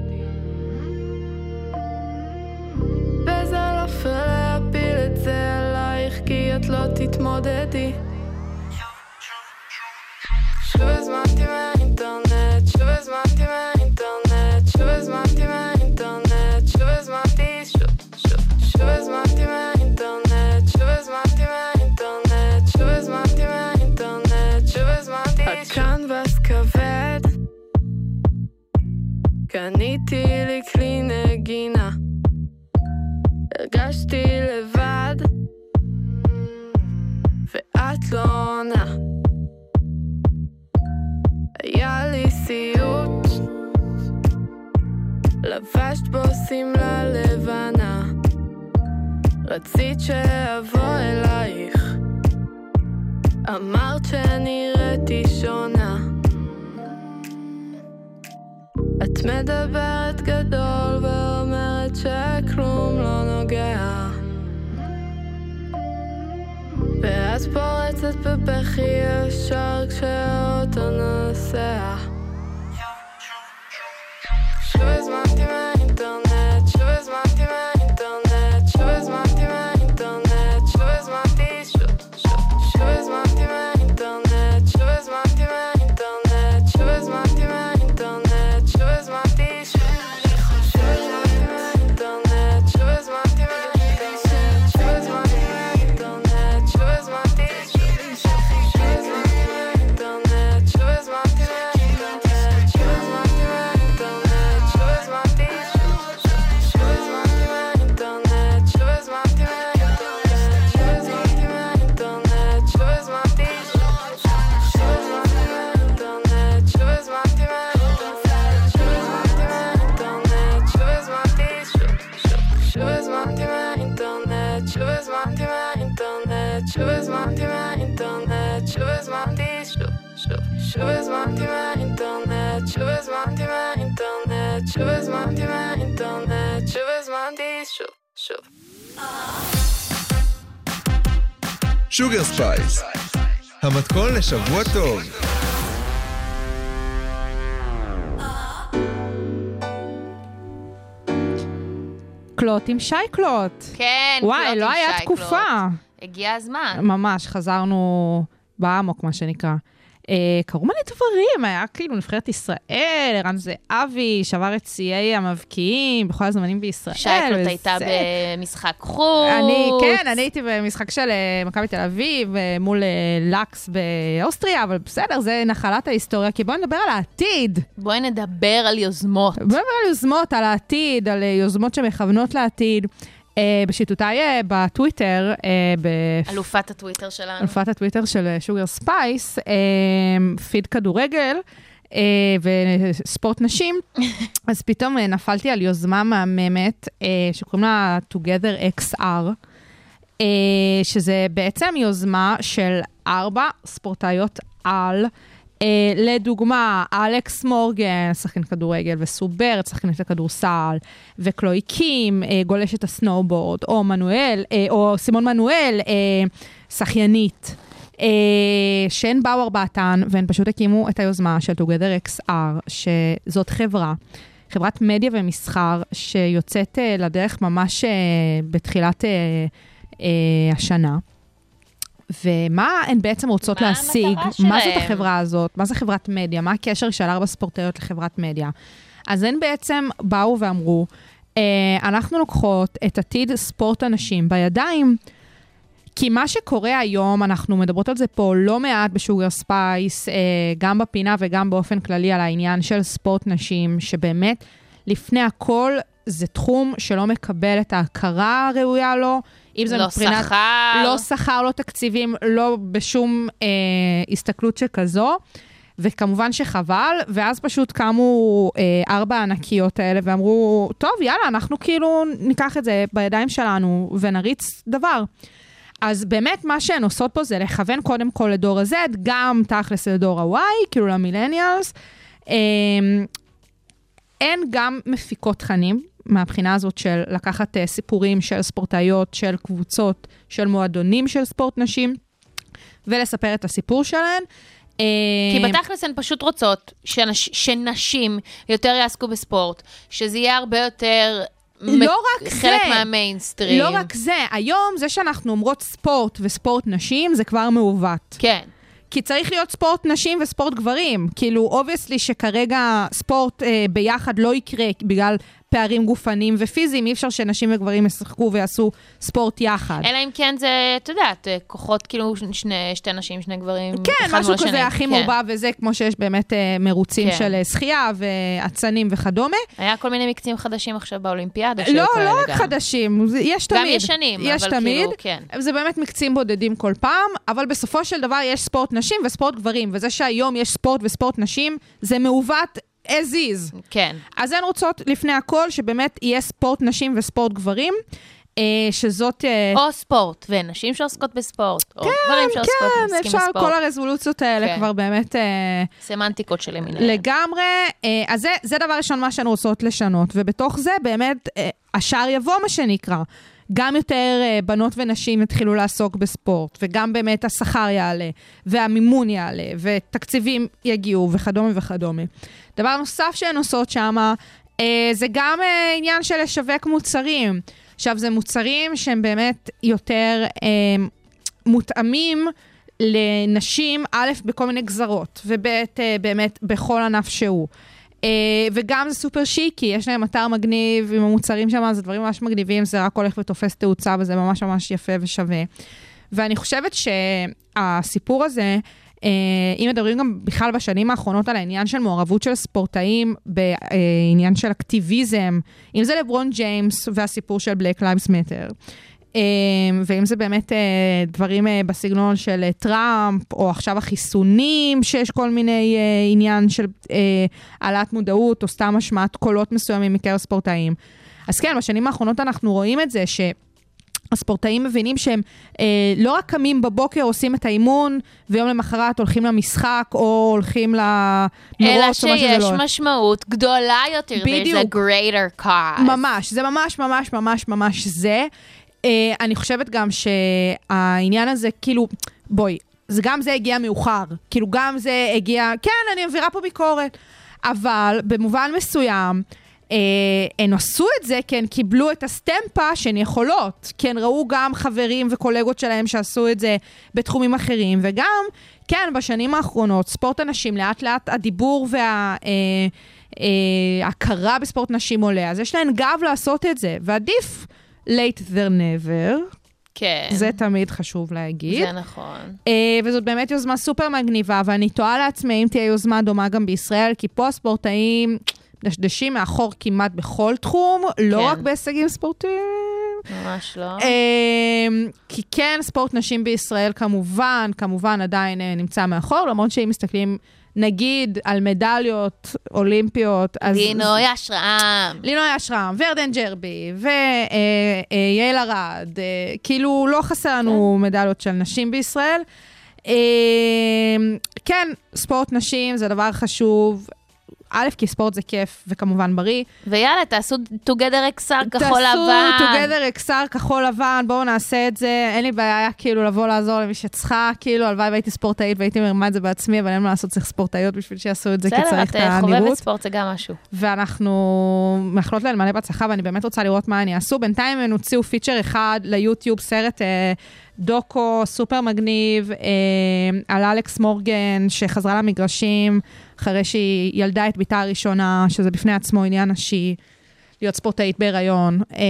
וזה לא פייר להפיל את זה עלייך כי את לא תתמודדי. שוב הזמנתי מהאינטרנט, קניתי לי כלי נגינה, הרגשתי לבד, ואת לא עונה. היה לי סיוט, לבשת בו שמלה לבנה, רצית שאבוא אלייך, אמרת שנראיתי שונה. את מדברת גדול ואומרת ש... כלום לא נוגע. ואת פורצת בבכי ישר כשהאוטו נוסע. שוגר ספייס, המתכון לשבוע טוב. קלוט עם שייקלוט. כן, וואי, קלוט לא עם היה שייקלוט. תקופה. הגיע הזמן. ממש, חזרנו באמוק, מה שנקרא. אה, קרו מלא דברים, היה כאילו נבחרת ישראל, ערן זהבי, שבר את שיאי המבקיעים בכל הזמנים בישראל. שייקלוט וזה- הייתה במשחק חוץ. אני, כן, אני הייתי במשחק של אה, מכבי תל אביב אה, מול לאסק באוסטריה, אבל בסדר, זה נחלת ההיסטוריה, כי בואי נדבר על העתיד. בואי נדבר על יוזמות. בואי נדבר על יוזמות, על העתיד, על יוזמות שמכוונות לעתיד. אה, בשיטוטיי אה, בטוויטר, אה, ב- אלופת הטוויטר שלנו. אלופת הטוויטר של שוגר ספייס, פיד כדורגל אה, וספורט נשים, (laughs) אז פתאום אה, נפלתי על יוזמה מהממת אה, שקוראים לה Together XR, אה, שזה בעצם יוזמה של ארבע ספורטאיות על. אה, לדוגמה, אלכס מורגן, שחקנית כדורגל, וסו בירד, שחקנית הכדורסל, וקלוי קים, אה, גולשת הסנואובורד, או מנואל, אה, או סימון מנואל, אה, שחיינית. אה, שהן באו ארבעתן, והן פשוט הקימו את היוזמה של Together XR, שזאת חברה, חברת מדיה ומסחר, שיוצאת אה, לדרך ממש אה, בתחילת אה, אה, השנה. ומה הן בעצם רוצות מה להשיג? מה זאת? החברה הזאת? מה זה חברת מדיה? מה הקשר של ארבע ספורטאיות לחברת מדיה? אז הן בעצם באו ואמרו, אה, אנחנו לוקחות את עתיד ספורט הנשים בידיים. כי מה שקורה היום, אנחנו מדברות על זה פה לא מעט בשוגר ספייס, אה, גם בפינה וגם באופן כללי על העניין של ספורט נשים, שבאמת, לפני הכל, זה תחום שלא מקבל את ההכרה הראויה לו. אם זה לא מבחינת... שכר. לא שכר, לא תקציבים, לא בשום אה, הסתכלות שכזו. וכמובן שחבל, ואז פשוט קמו אה, ארבע הענקיות האלה ואמרו, טוב, יאללה, אנחנו כאילו ניקח את זה בידיים שלנו ונריץ דבר. אז באמת מה שהן עושות פה זה לכוון קודם כל לדור ה-Z, גם תכלס לדור ה-Y, כאילו למילניאלס. אה, הן גם מפיקות תכנים, מהבחינה הזאת של לקחת uh, סיפורים של ספורטאיות, של קבוצות, של מועדונים של ספורט נשים, ולספר את הסיפור שלהן. כי אה, בתכלס הן פשוט רוצות שנש, שנשים יותר יעסקו בספורט, שזה יהיה הרבה יותר... לא רק חלק זה. מהמיינסטרים. לא רק זה, היום זה שאנחנו אומרות ספורט וספורט נשים, זה כבר מעוות. כן. כי צריך להיות ספורט נשים וספורט גברים. כאילו, obviously שכרגע ספורט אה, ביחד לא יקרה בגלל פערים גופניים ופיזיים, אי אפשר שנשים וגברים ישחקו ויעשו ספורט יחד. אלא אם כן זה, את יודעת, כוחות כאילו שני, שתי נשים, שני גברים. כן, משהו. כזה הכי כן. מעורבב וזה, כמו שיש באמת אה, מרוצים כן. של אה, שחייה ואצנים וכדומה. היה כל מיני מקצים חדשים עכשיו באולימפיאדה. לא, לא רק גם. חדשים, יש גם תמיד. ישנים, יש אבל תמיד. כאילו, כן. זה באמת מקצים בודדים כל פעם, אבל בסופו של דבר יש ספורט נשים וספורט גברים, וזה שהיום יש ספורט וספורט נשים, זה מעוות as is. כן. אז הן רוצות לפני הכל שבאמת יהיה ספורט נשים וספורט גברים, אה, שזאת... אה, או ספורט, ונשים שעוסקות בספורט, או גברים שעוסקות כן, עוסקים אפשר, בספורט. כל הרזולוציות האלה כן. כבר באמת... אה, סמנטיקות שלמיניהן. לגמרי. אה, אז זה, זה דבר ראשון מה שהן רוצות לשנות, ובתוך זה באמת, השאר יבוא, מה שנקרא. גם יותר אה, בנות ונשים יתחילו לעסוק בספורט, וגם באמת השכר יעלה, והמימון יעלה, ותקציבים יגיעו, וכדומה וכדומה. דבר נוסף שהן עושות שם, אה, זה גם אה, עניין של לשווק מוצרים. עכשיו, זה מוצרים שהם באמת יותר מותאמים לנשים, א', בכל מיני גזרות, וב', באמת בכל ענף שהוא. אה, וגם זה סופר שיקי, יש להם אתר מגניב עם המוצרים שם, זה דברים ממש מגניבים, זה רק הולך ותופס תאוצה וזה ממש ממש יפה ושווה. ואני חושבת שהסיפור הזה, אה, אם מדברים גם בכלל בשנים האחרונות על העניין של מעורבות של ספורטאים בעניין של אקטיביזם, אם זה לברון ג'יימס והסיפור של Lives Matter, אה, ואם זה באמת אה, דברים אה, בסגנון של אה, טראמפ, או עכשיו החיסונים, שיש כל מיני עניין של העלאת מודעות, או סתם השמעת קולות מסוימים מקרב ספורטאים. אז כן, בשנים האחרונות אנחנו רואים את זה ש... הספורטאים מבינים שהם אה, לא רק קמים בבוקר, עושים את האימון, ויום למחרת הולכים למשחק, או הולכים למרוץ, אלא או מה שזה שיש לא. משמעות גדולה יותר. There's בדיוק. a greater cause. ממש, זה ממש ממש ממש ממש זה. אה, אני חושבת גם שהעניין הזה, כאילו, בואי, זה גם זה הגיע מאוחר. כאילו, גם זה הגיע, כן, אני מעבירה פה ביקורת, אבל במובן מסוים, אה, הן עשו את זה כי הן קיבלו את הסטמפה שהן יכולות. כי הן ראו גם חברים וקולגות שלהם שעשו את זה בתחומים אחרים, וגם, כן, בשנים האחרונות, ספורט הנשים, לאט לאט הדיבור וה... אה, אה, הכרה בספורט נשים עולה, אז יש להן גב לעשות את זה, ועדיף late than never, כן. זה תמיד חשוב להגיד. זה נכון. אה, וזאת באמת יוזמה סופר מגניבה, ואני תוהה לעצמי אם תהיה יוזמה דומה גם בישראל, כי פה הספורטאים דשדשים מאחור כמעט בכל תחום, לא כן. רק בהישגים ספורטיים. ממש לא. אה, כי כן, ספורט נשים בישראל כמובן, כמובן עדיין אה, נמצא מאחור, למרות שאם מסתכלים, נגיד, על מדליות אולימפיות, אז... לינוי אשרם. לינוי אשרם, ורדן ג'רבי, ויעל ארד, אה, כאילו לא חסר לנו מדליות של נשים בישראל. אה, כן, ספורט נשים זה דבר חשוב. א', כי ספורט זה כיף וכמובן בריא. ויאללה, תעשו together XR כחול לבן. תעשו together XR כחול לבן, בואו נעשה את זה. אין לי בעיה כאילו לבוא לעזור למי שצריכה, כאילו הלוואי והייתי ספורטאית והייתי מרימה את זה בעצמי, אבל אין מה לעשות, צריך ספורטאיות בשביל שיעשו את זה, כי בסדר, צריך את את אה, הנראות. חובבת ספורט זה גם משהו. ואנחנו מאחלות להן מלא בהצלחה, ואני באמת רוצה לראות מה הן יעשו. בינתיים הן הוציאו פיצ'ר אחד ליוטיוב, סרט אה, דוקו סופר מגניב, אה, על אלכס מורגן, שחזרה למגרשים אחרי שהיא ילדה את בתה הראשונה, שזה בפני עצמו עניין נשי, להיות ספורטאית בהיריון. אה,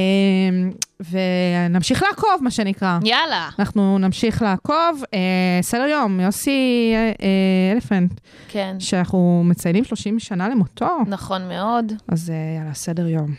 ונמשיך לעקוב, מה שנקרא. יאללה. אנחנו נמשיך לעקוב. אה, סדר יום, יוסי אה, אה, אלפנט, כן. שאנחנו מציינים 30 שנה למותו. נכון מאוד. אז יאללה, סדר יום.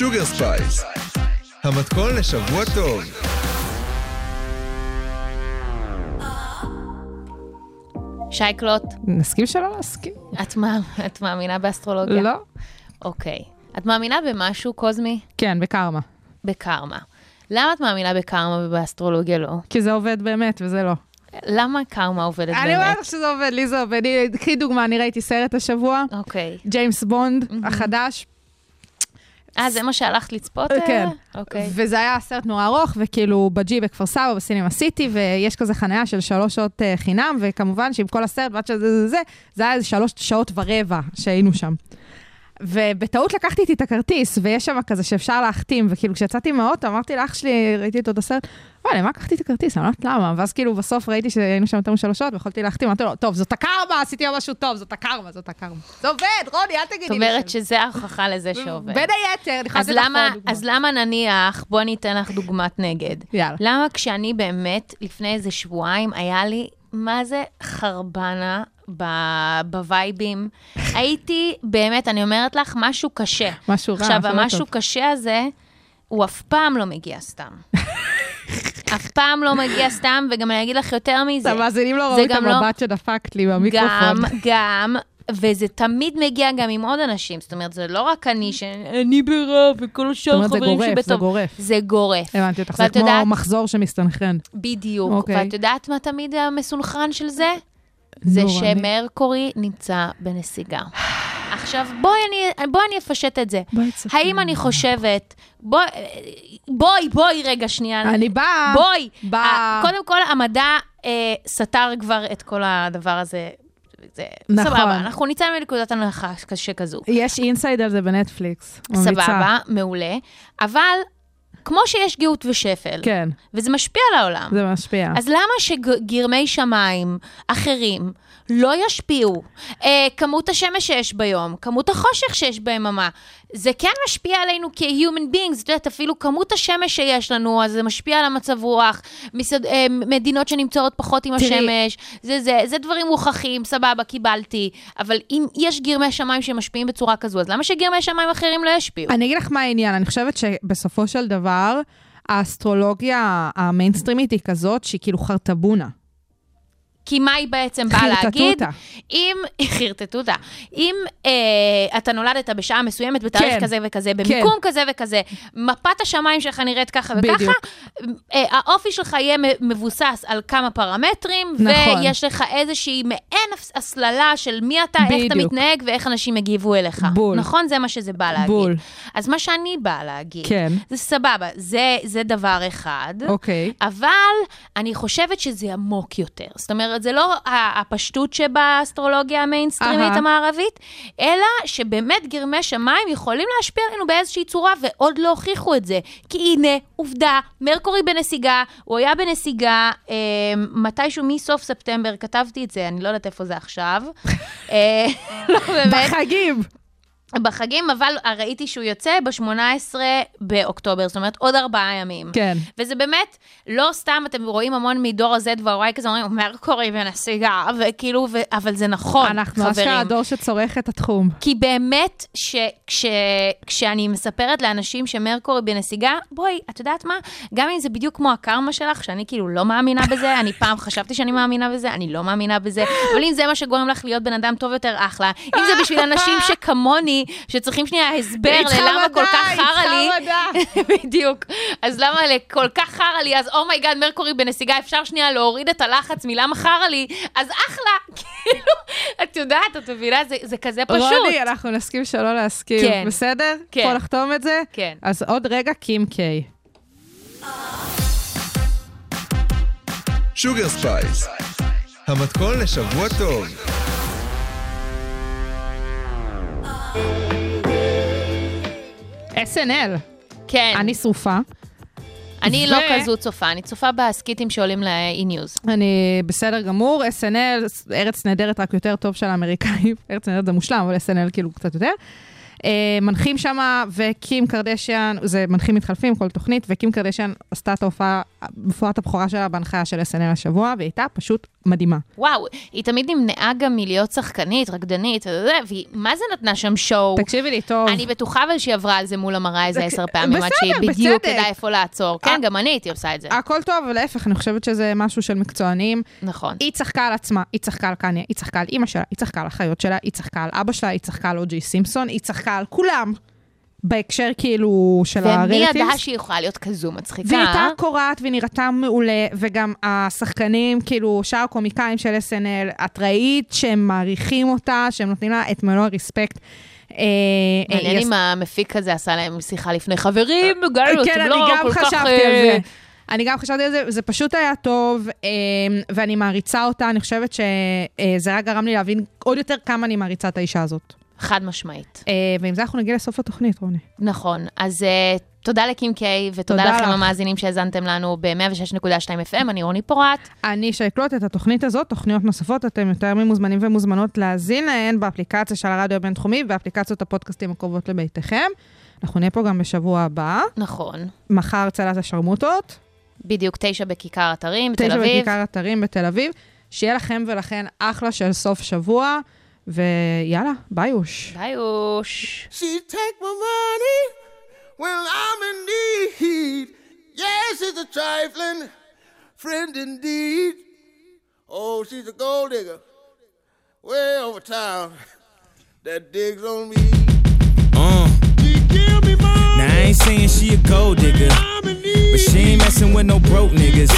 שוגר ספייס, המתכון לשבוע טוב. שייקלוט, נסכים שלא להסכים? את, מה, את מאמינה באסטרולוגיה? לא. אוקיי. את מאמינה במשהו קוזמי? כן, בקרמה. בקרמה. למה את מאמינה בקרמה ובאסטרולוגיה לא? כי זה עובד באמת וזה לא. למה קרמה עובדת אני באמת? אומרת לך שזה עובד, לי זה עובד. אני- קחי דוגמה, אני ראיתי סרט השבוע, אוקיי. ג'יימס בונד החדש, אה, זה מה שהלכת לצפות? כן. אה? אוקיי. וזה היה סרט נורא ארוך, וכאילו בג'י בכפר סבא, בסינמה סיטי, ויש כזה חניה של שלוש שעות אה, חינם, וכמובן שעם כל הסרט, ועד שזה זה זה, זה היה איזה שלוש שעות ורבע שהיינו שם. ובטעות לקחתי איתי את הכרטיס, ויש שם כזה שאפשר להחתים, וכאילו כשיצאתי מהאוטו, אמרתי לאח שלי, ראיתי אותו את הסרט, וואי, למה לקחתי את הכרטיס? אני לא יודעת למה. ואז כאילו בסוף ראיתי שהיינו שם יותר משלוש שעות, ויכולתי להחתים, אמרתי לו, טוב, זאת הקרמה, עשיתי לו משהו טוב, זאת הקרמה, זאת הקרמה. זה עובד, רוני, אל תגידי זאת לי. אומרת שלא. שזה ההוכחה לזה שעובד. בין היתר, לתת לך למה, עוד דוגמה. אז למה נניח, בוא אני אתן לך דוגמת נגד. יאללה. למה כשאני באמת, לפני איזה שבועיים, היה לי, מה זה חרבנה ב- בווייבים? הייתי, באמת, אני אומרת לך, משהו קשה. משהו רע, עכשיו, לא המשהו טוב. קשה הזה, הוא אף פעם לא מגיע סתם. אף פעם לא מגיע סתם, וגם אני אגיד לך יותר מזה. המאזינים לא זה ראו את לא- המבט שדפקת לי במיקרופון. גם, גם, וזה תמיד מגיע גם עם עוד אנשים. זאת אומרת, זה לא רק אני, שאני ברע, וכל השאר אומרת, זה חברים גורף, שבטוב. זה גורף. זה גורף. הבנתי אותך, זה כמו יודעת- מחזור שמסתנכרן. בדיוק. אוקיי. ואת יודעת מה תמיד המסונכרן של זה? זה שמרקורי נמצא בנסיגה. עכשיו, בואי אני, בואי אני אפשט את זה. בואי האם אני חושבת... בואי, בואי, בואי רגע שנייה. אני באה. בואי. באה. אה, קודם כל, המדע אה, סתר כבר את כל הדבר הזה. זה, נכון. סבבה, אנחנו נצא מנקודת הנחה שכזו. יש אינסייד על זה בנטפליקס. ממליצה. סבבה, מעולה. אבל כמו שיש גאות ושפל, כן, וזה משפיע על העולם, זה משפיע. אז למה שגרמי שמיים אחרים לא ישפיעו? אה, כמות השמש שיש ביום, כמות החושך שיש ביממה, זה כן משפיע עלינו כ-human beings, את יודעת, אפילו כמות השמש שיש לנו, אז זה משפיע על המצב רוח, מסד, אה, מדינות שנמצאות פחות עם תראי- השמש, זה, זה, זה דברים מוכחים, סבבה, קיבלתי, אבל אם יש גרמי שמיים שמשפיעים בצורה כזו, אז למה שגרמי שמיים אחרים לא ישפיעו? אני אגיד לך מה העניין, אני חושבת שבסופו של דבר, האסטרולוגיה המיינסטרימית היא כזאת שהיא כאילו חרטבונה. כי מה היא בעצם באה להגיד? אותה. אם, (laughs) חרטטו אותה. אם אה, אתה נולדת בשעה מסוימת, בתאריך כן. כזה וכזה, במיקום כזה וכזה, מפת השמיים שלך נראית ככה וככה, בדיוק. אה, האופי שלך יהיה מבוסס על כמה פרמטרים, נכון. ויש לך איזושהי מעין הס- הסללה של מי אתה, איך אתה בדיוק. מתנהג ואיך אנשים יגיבו אליך. בול. נכון? זה מה שזה בא להגיד. בול. אז מה שאני באה להגיד, כן. זה סבבה, זה, זה דבר אחד. אוקיי. אבל אני חושבת שזה עמוק יותר. זאת אומרת, זה לא הפשטות שבאסטרולוגיה המיינסטרימית אהה. המערבית, אלא שבאמת גרמי שמיים יכולים להשפיע עלינו באיזושהי צורה, ועוד לא הוכיחו את זה. כי הנה, עובדה, מרקורי בנסיגה, הוא היה בנסיגה אה, מתישהו מסוף ספטמבר, כתבתי את זה, אני לא יודעת איפה זה עכשיו. (laughs) אה, לא, באמת. בחגים. בחגים, אבל ראיתי שהוא יוצא ב-18 באוקטובר, זאת אומרת עוד ארבעה ימים. כן. וזה באמת, לא סתם אתם רואים המון מדור ה-Z וה-Y כזה, אומרים, מרקורי ונסיגה, וכאילו, ו... אבל זה נכון, אנחנו חברים. אשכרה הדור שצורך את התחום. כי באמת, שכש, כשאני מספרת לאנשים שמרקורי בנסיגה, בואי, את יודעת מה? גם אם זה בדיוק כמו הקרמה שלך, שאני כאילו לא מאמינה בזה, (laughs) אני פעם חשבתי שאני מאמינה בזה, אני לא מאמינה בזה, אבל אם זה מה שגורם לך להיות בן אדם טוב יותר, אחלה. אם זה בשביל אנשים (laughs) שכמוני, שצריכים שנייה הסבר ללמה כל כך חרא לי. (laughs) בדיוק. אז למה לכל כך חרא לי, אז oh my god, מרקורי בנסיגה, אפשר שנייה להוריד את הלחץ מלמה חרא לי, אז אחלה, (laughs) כאילו, את יודעת, את מבינה, זה, זה כזה פשוט. רוני, אנחנו נסכים שלא להסכים. כן. בסדר? כן. יכול לחתום את זה? כן. אז עוד רגע, קים קיי. שוגר ספייס, המתכון לשבוע טוב. SNL. כן, אני שרופה. אני ו- לא כזו צופה, אני צופה בסקיטים שעולים ל-e-news. אני בסדר גמור, SNL, ארץ נהדרת רק יותר טוב של האמריקאים. (laughs) ארץ נהדרת זה מושלם, אבל SNL כאילו קצת יותר. אה, מנחים שמה, וקים קרדשיאן, זה מנחים מתחלפים, כל תוכנית, וקים קרדשיאן עשתה את ההופעה בפרט הבכורה שלה בהנחיה של SNL השבוע, והיא הייתה פשוט מדהימה. וואו, היא תמיד נמנעה גם מלהיות שחקנית, רקדנית, והיא מה זה נתנה שם שואו? תקשיבי לי טוב. אני בטוחה אבל שהיא עברה על זה מול המראה איזה זה- עשר פעמים, עד שהיא בדיוק. ידעה איפה לעצור. כן. גם אני הייתי עושה את זה. הכל טוב, להפך, אני חושבת שזה משהו של מקצוענים. נכון. היא צחקה על עצמה, היא צחקה על קניה, היא צחקה על אימא שלה, היא צחקה על אחיות שלה, היא צחקה על אבא שלה, היא צחקה על אוג'י סימפסון, היא צחקה על כולם. בהקשר כאילו של ומי הרלטיבס. ידעה שהיא יכולה להיות כזו מצחיקה? והיא הייתה קורעת והיא נראתה מעולה, וגם השחקנים, כאילו, שאר הקומיקאים של SNL, את ראית שהם מעריכים אותה, שהם נותנים לה את מלוא הרספקט. אה, מעניין היא אם המפיק הזה עשה להם שיחה לפני חברים, גלו, כן, אתם לא כל כך... חשבתי אה, על זה. אני גם חשבתי על זה, זה פשוט היה טוב, אה, ואני מעריצה אותה, אני חושבת שזה רק גרם לי להבין עוד יותר כמה אני מעריצה את האישה הזאת. חד משמעית. אה, ועם זה אנחנו נגיע לסוף התוכנית, רוני. נכון. אז אה, תודה לקים קיי, ותודה תודה לכם לך. המאזינים שהאזנתם לנו ב-106.2 FM, אני רוני פורט. אני שאקלוט את התוכנית הזאת, תוכניות נוספות, אתם יותר ממוזמנים ומוזמנות להאזין להן באפליקציה של הרדיו הבינתחומי ובאפליקציות הפודקאסטים הקרובות לביתכם. אנחנו נהיה פה גם בשבוע הבא, נכון. מחר צלת השרמוטות, בדיוק תשע בכיכר אתרים בתל תשע אביב. בכיכר אתרים בתל אביב. שיהיה לכם ולכן אחלה של סוף שבוע, ויאללה, ביוש. ביוש. She take my money when I'm in need. Yes, she's a trifling friend indeed. Oh, she's a gold digger way over town that digs on me. Uh. She give me money. Now I ain't saying she a gold digger, I'm in need. but she ain't messing with no broke niggas.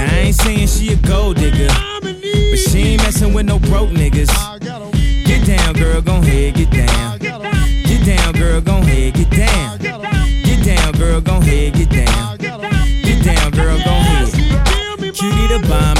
Now I ain't saying she a gold digger, but she ain't messing with no broke niggas. Get down, girl, gon' head, get down. Get down, girl, gon' head, get down. Get down, girl, gon' head, get down. Get down, girl, gon' head. Cutie the bomb,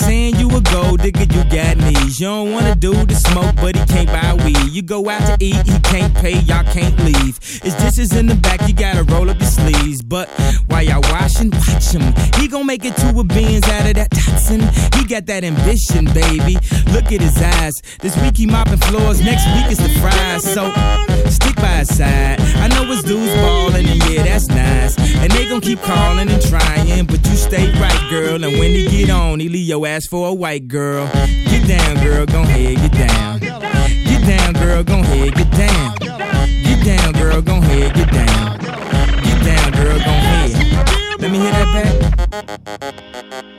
Saying you a gold digger, you got knees. You don't wanna do the smoke, but he can't buy weed. You go out to eat, he can't pay, y'all can't leave. His dishes in the back, you gotta roll up your sleeves. But while y'all washing, watch him. He gon' make it to a beans out of that Datsun. He got that ambition, baby. Look at his eyes. This week he mopping floors, next week is the fries. So stick by his side. I know his dudes ballin', and yeah, that's nice. And they gon' keep calling and trying, but you stay right, girl. And when he get on, he leave your ass for a white girl. Get down, girl, gon' head, get down. Get down, girl, gon' head, get down. Get down, girl, gon' head, get down. Get down, girl, gon' head. Let me hear that back.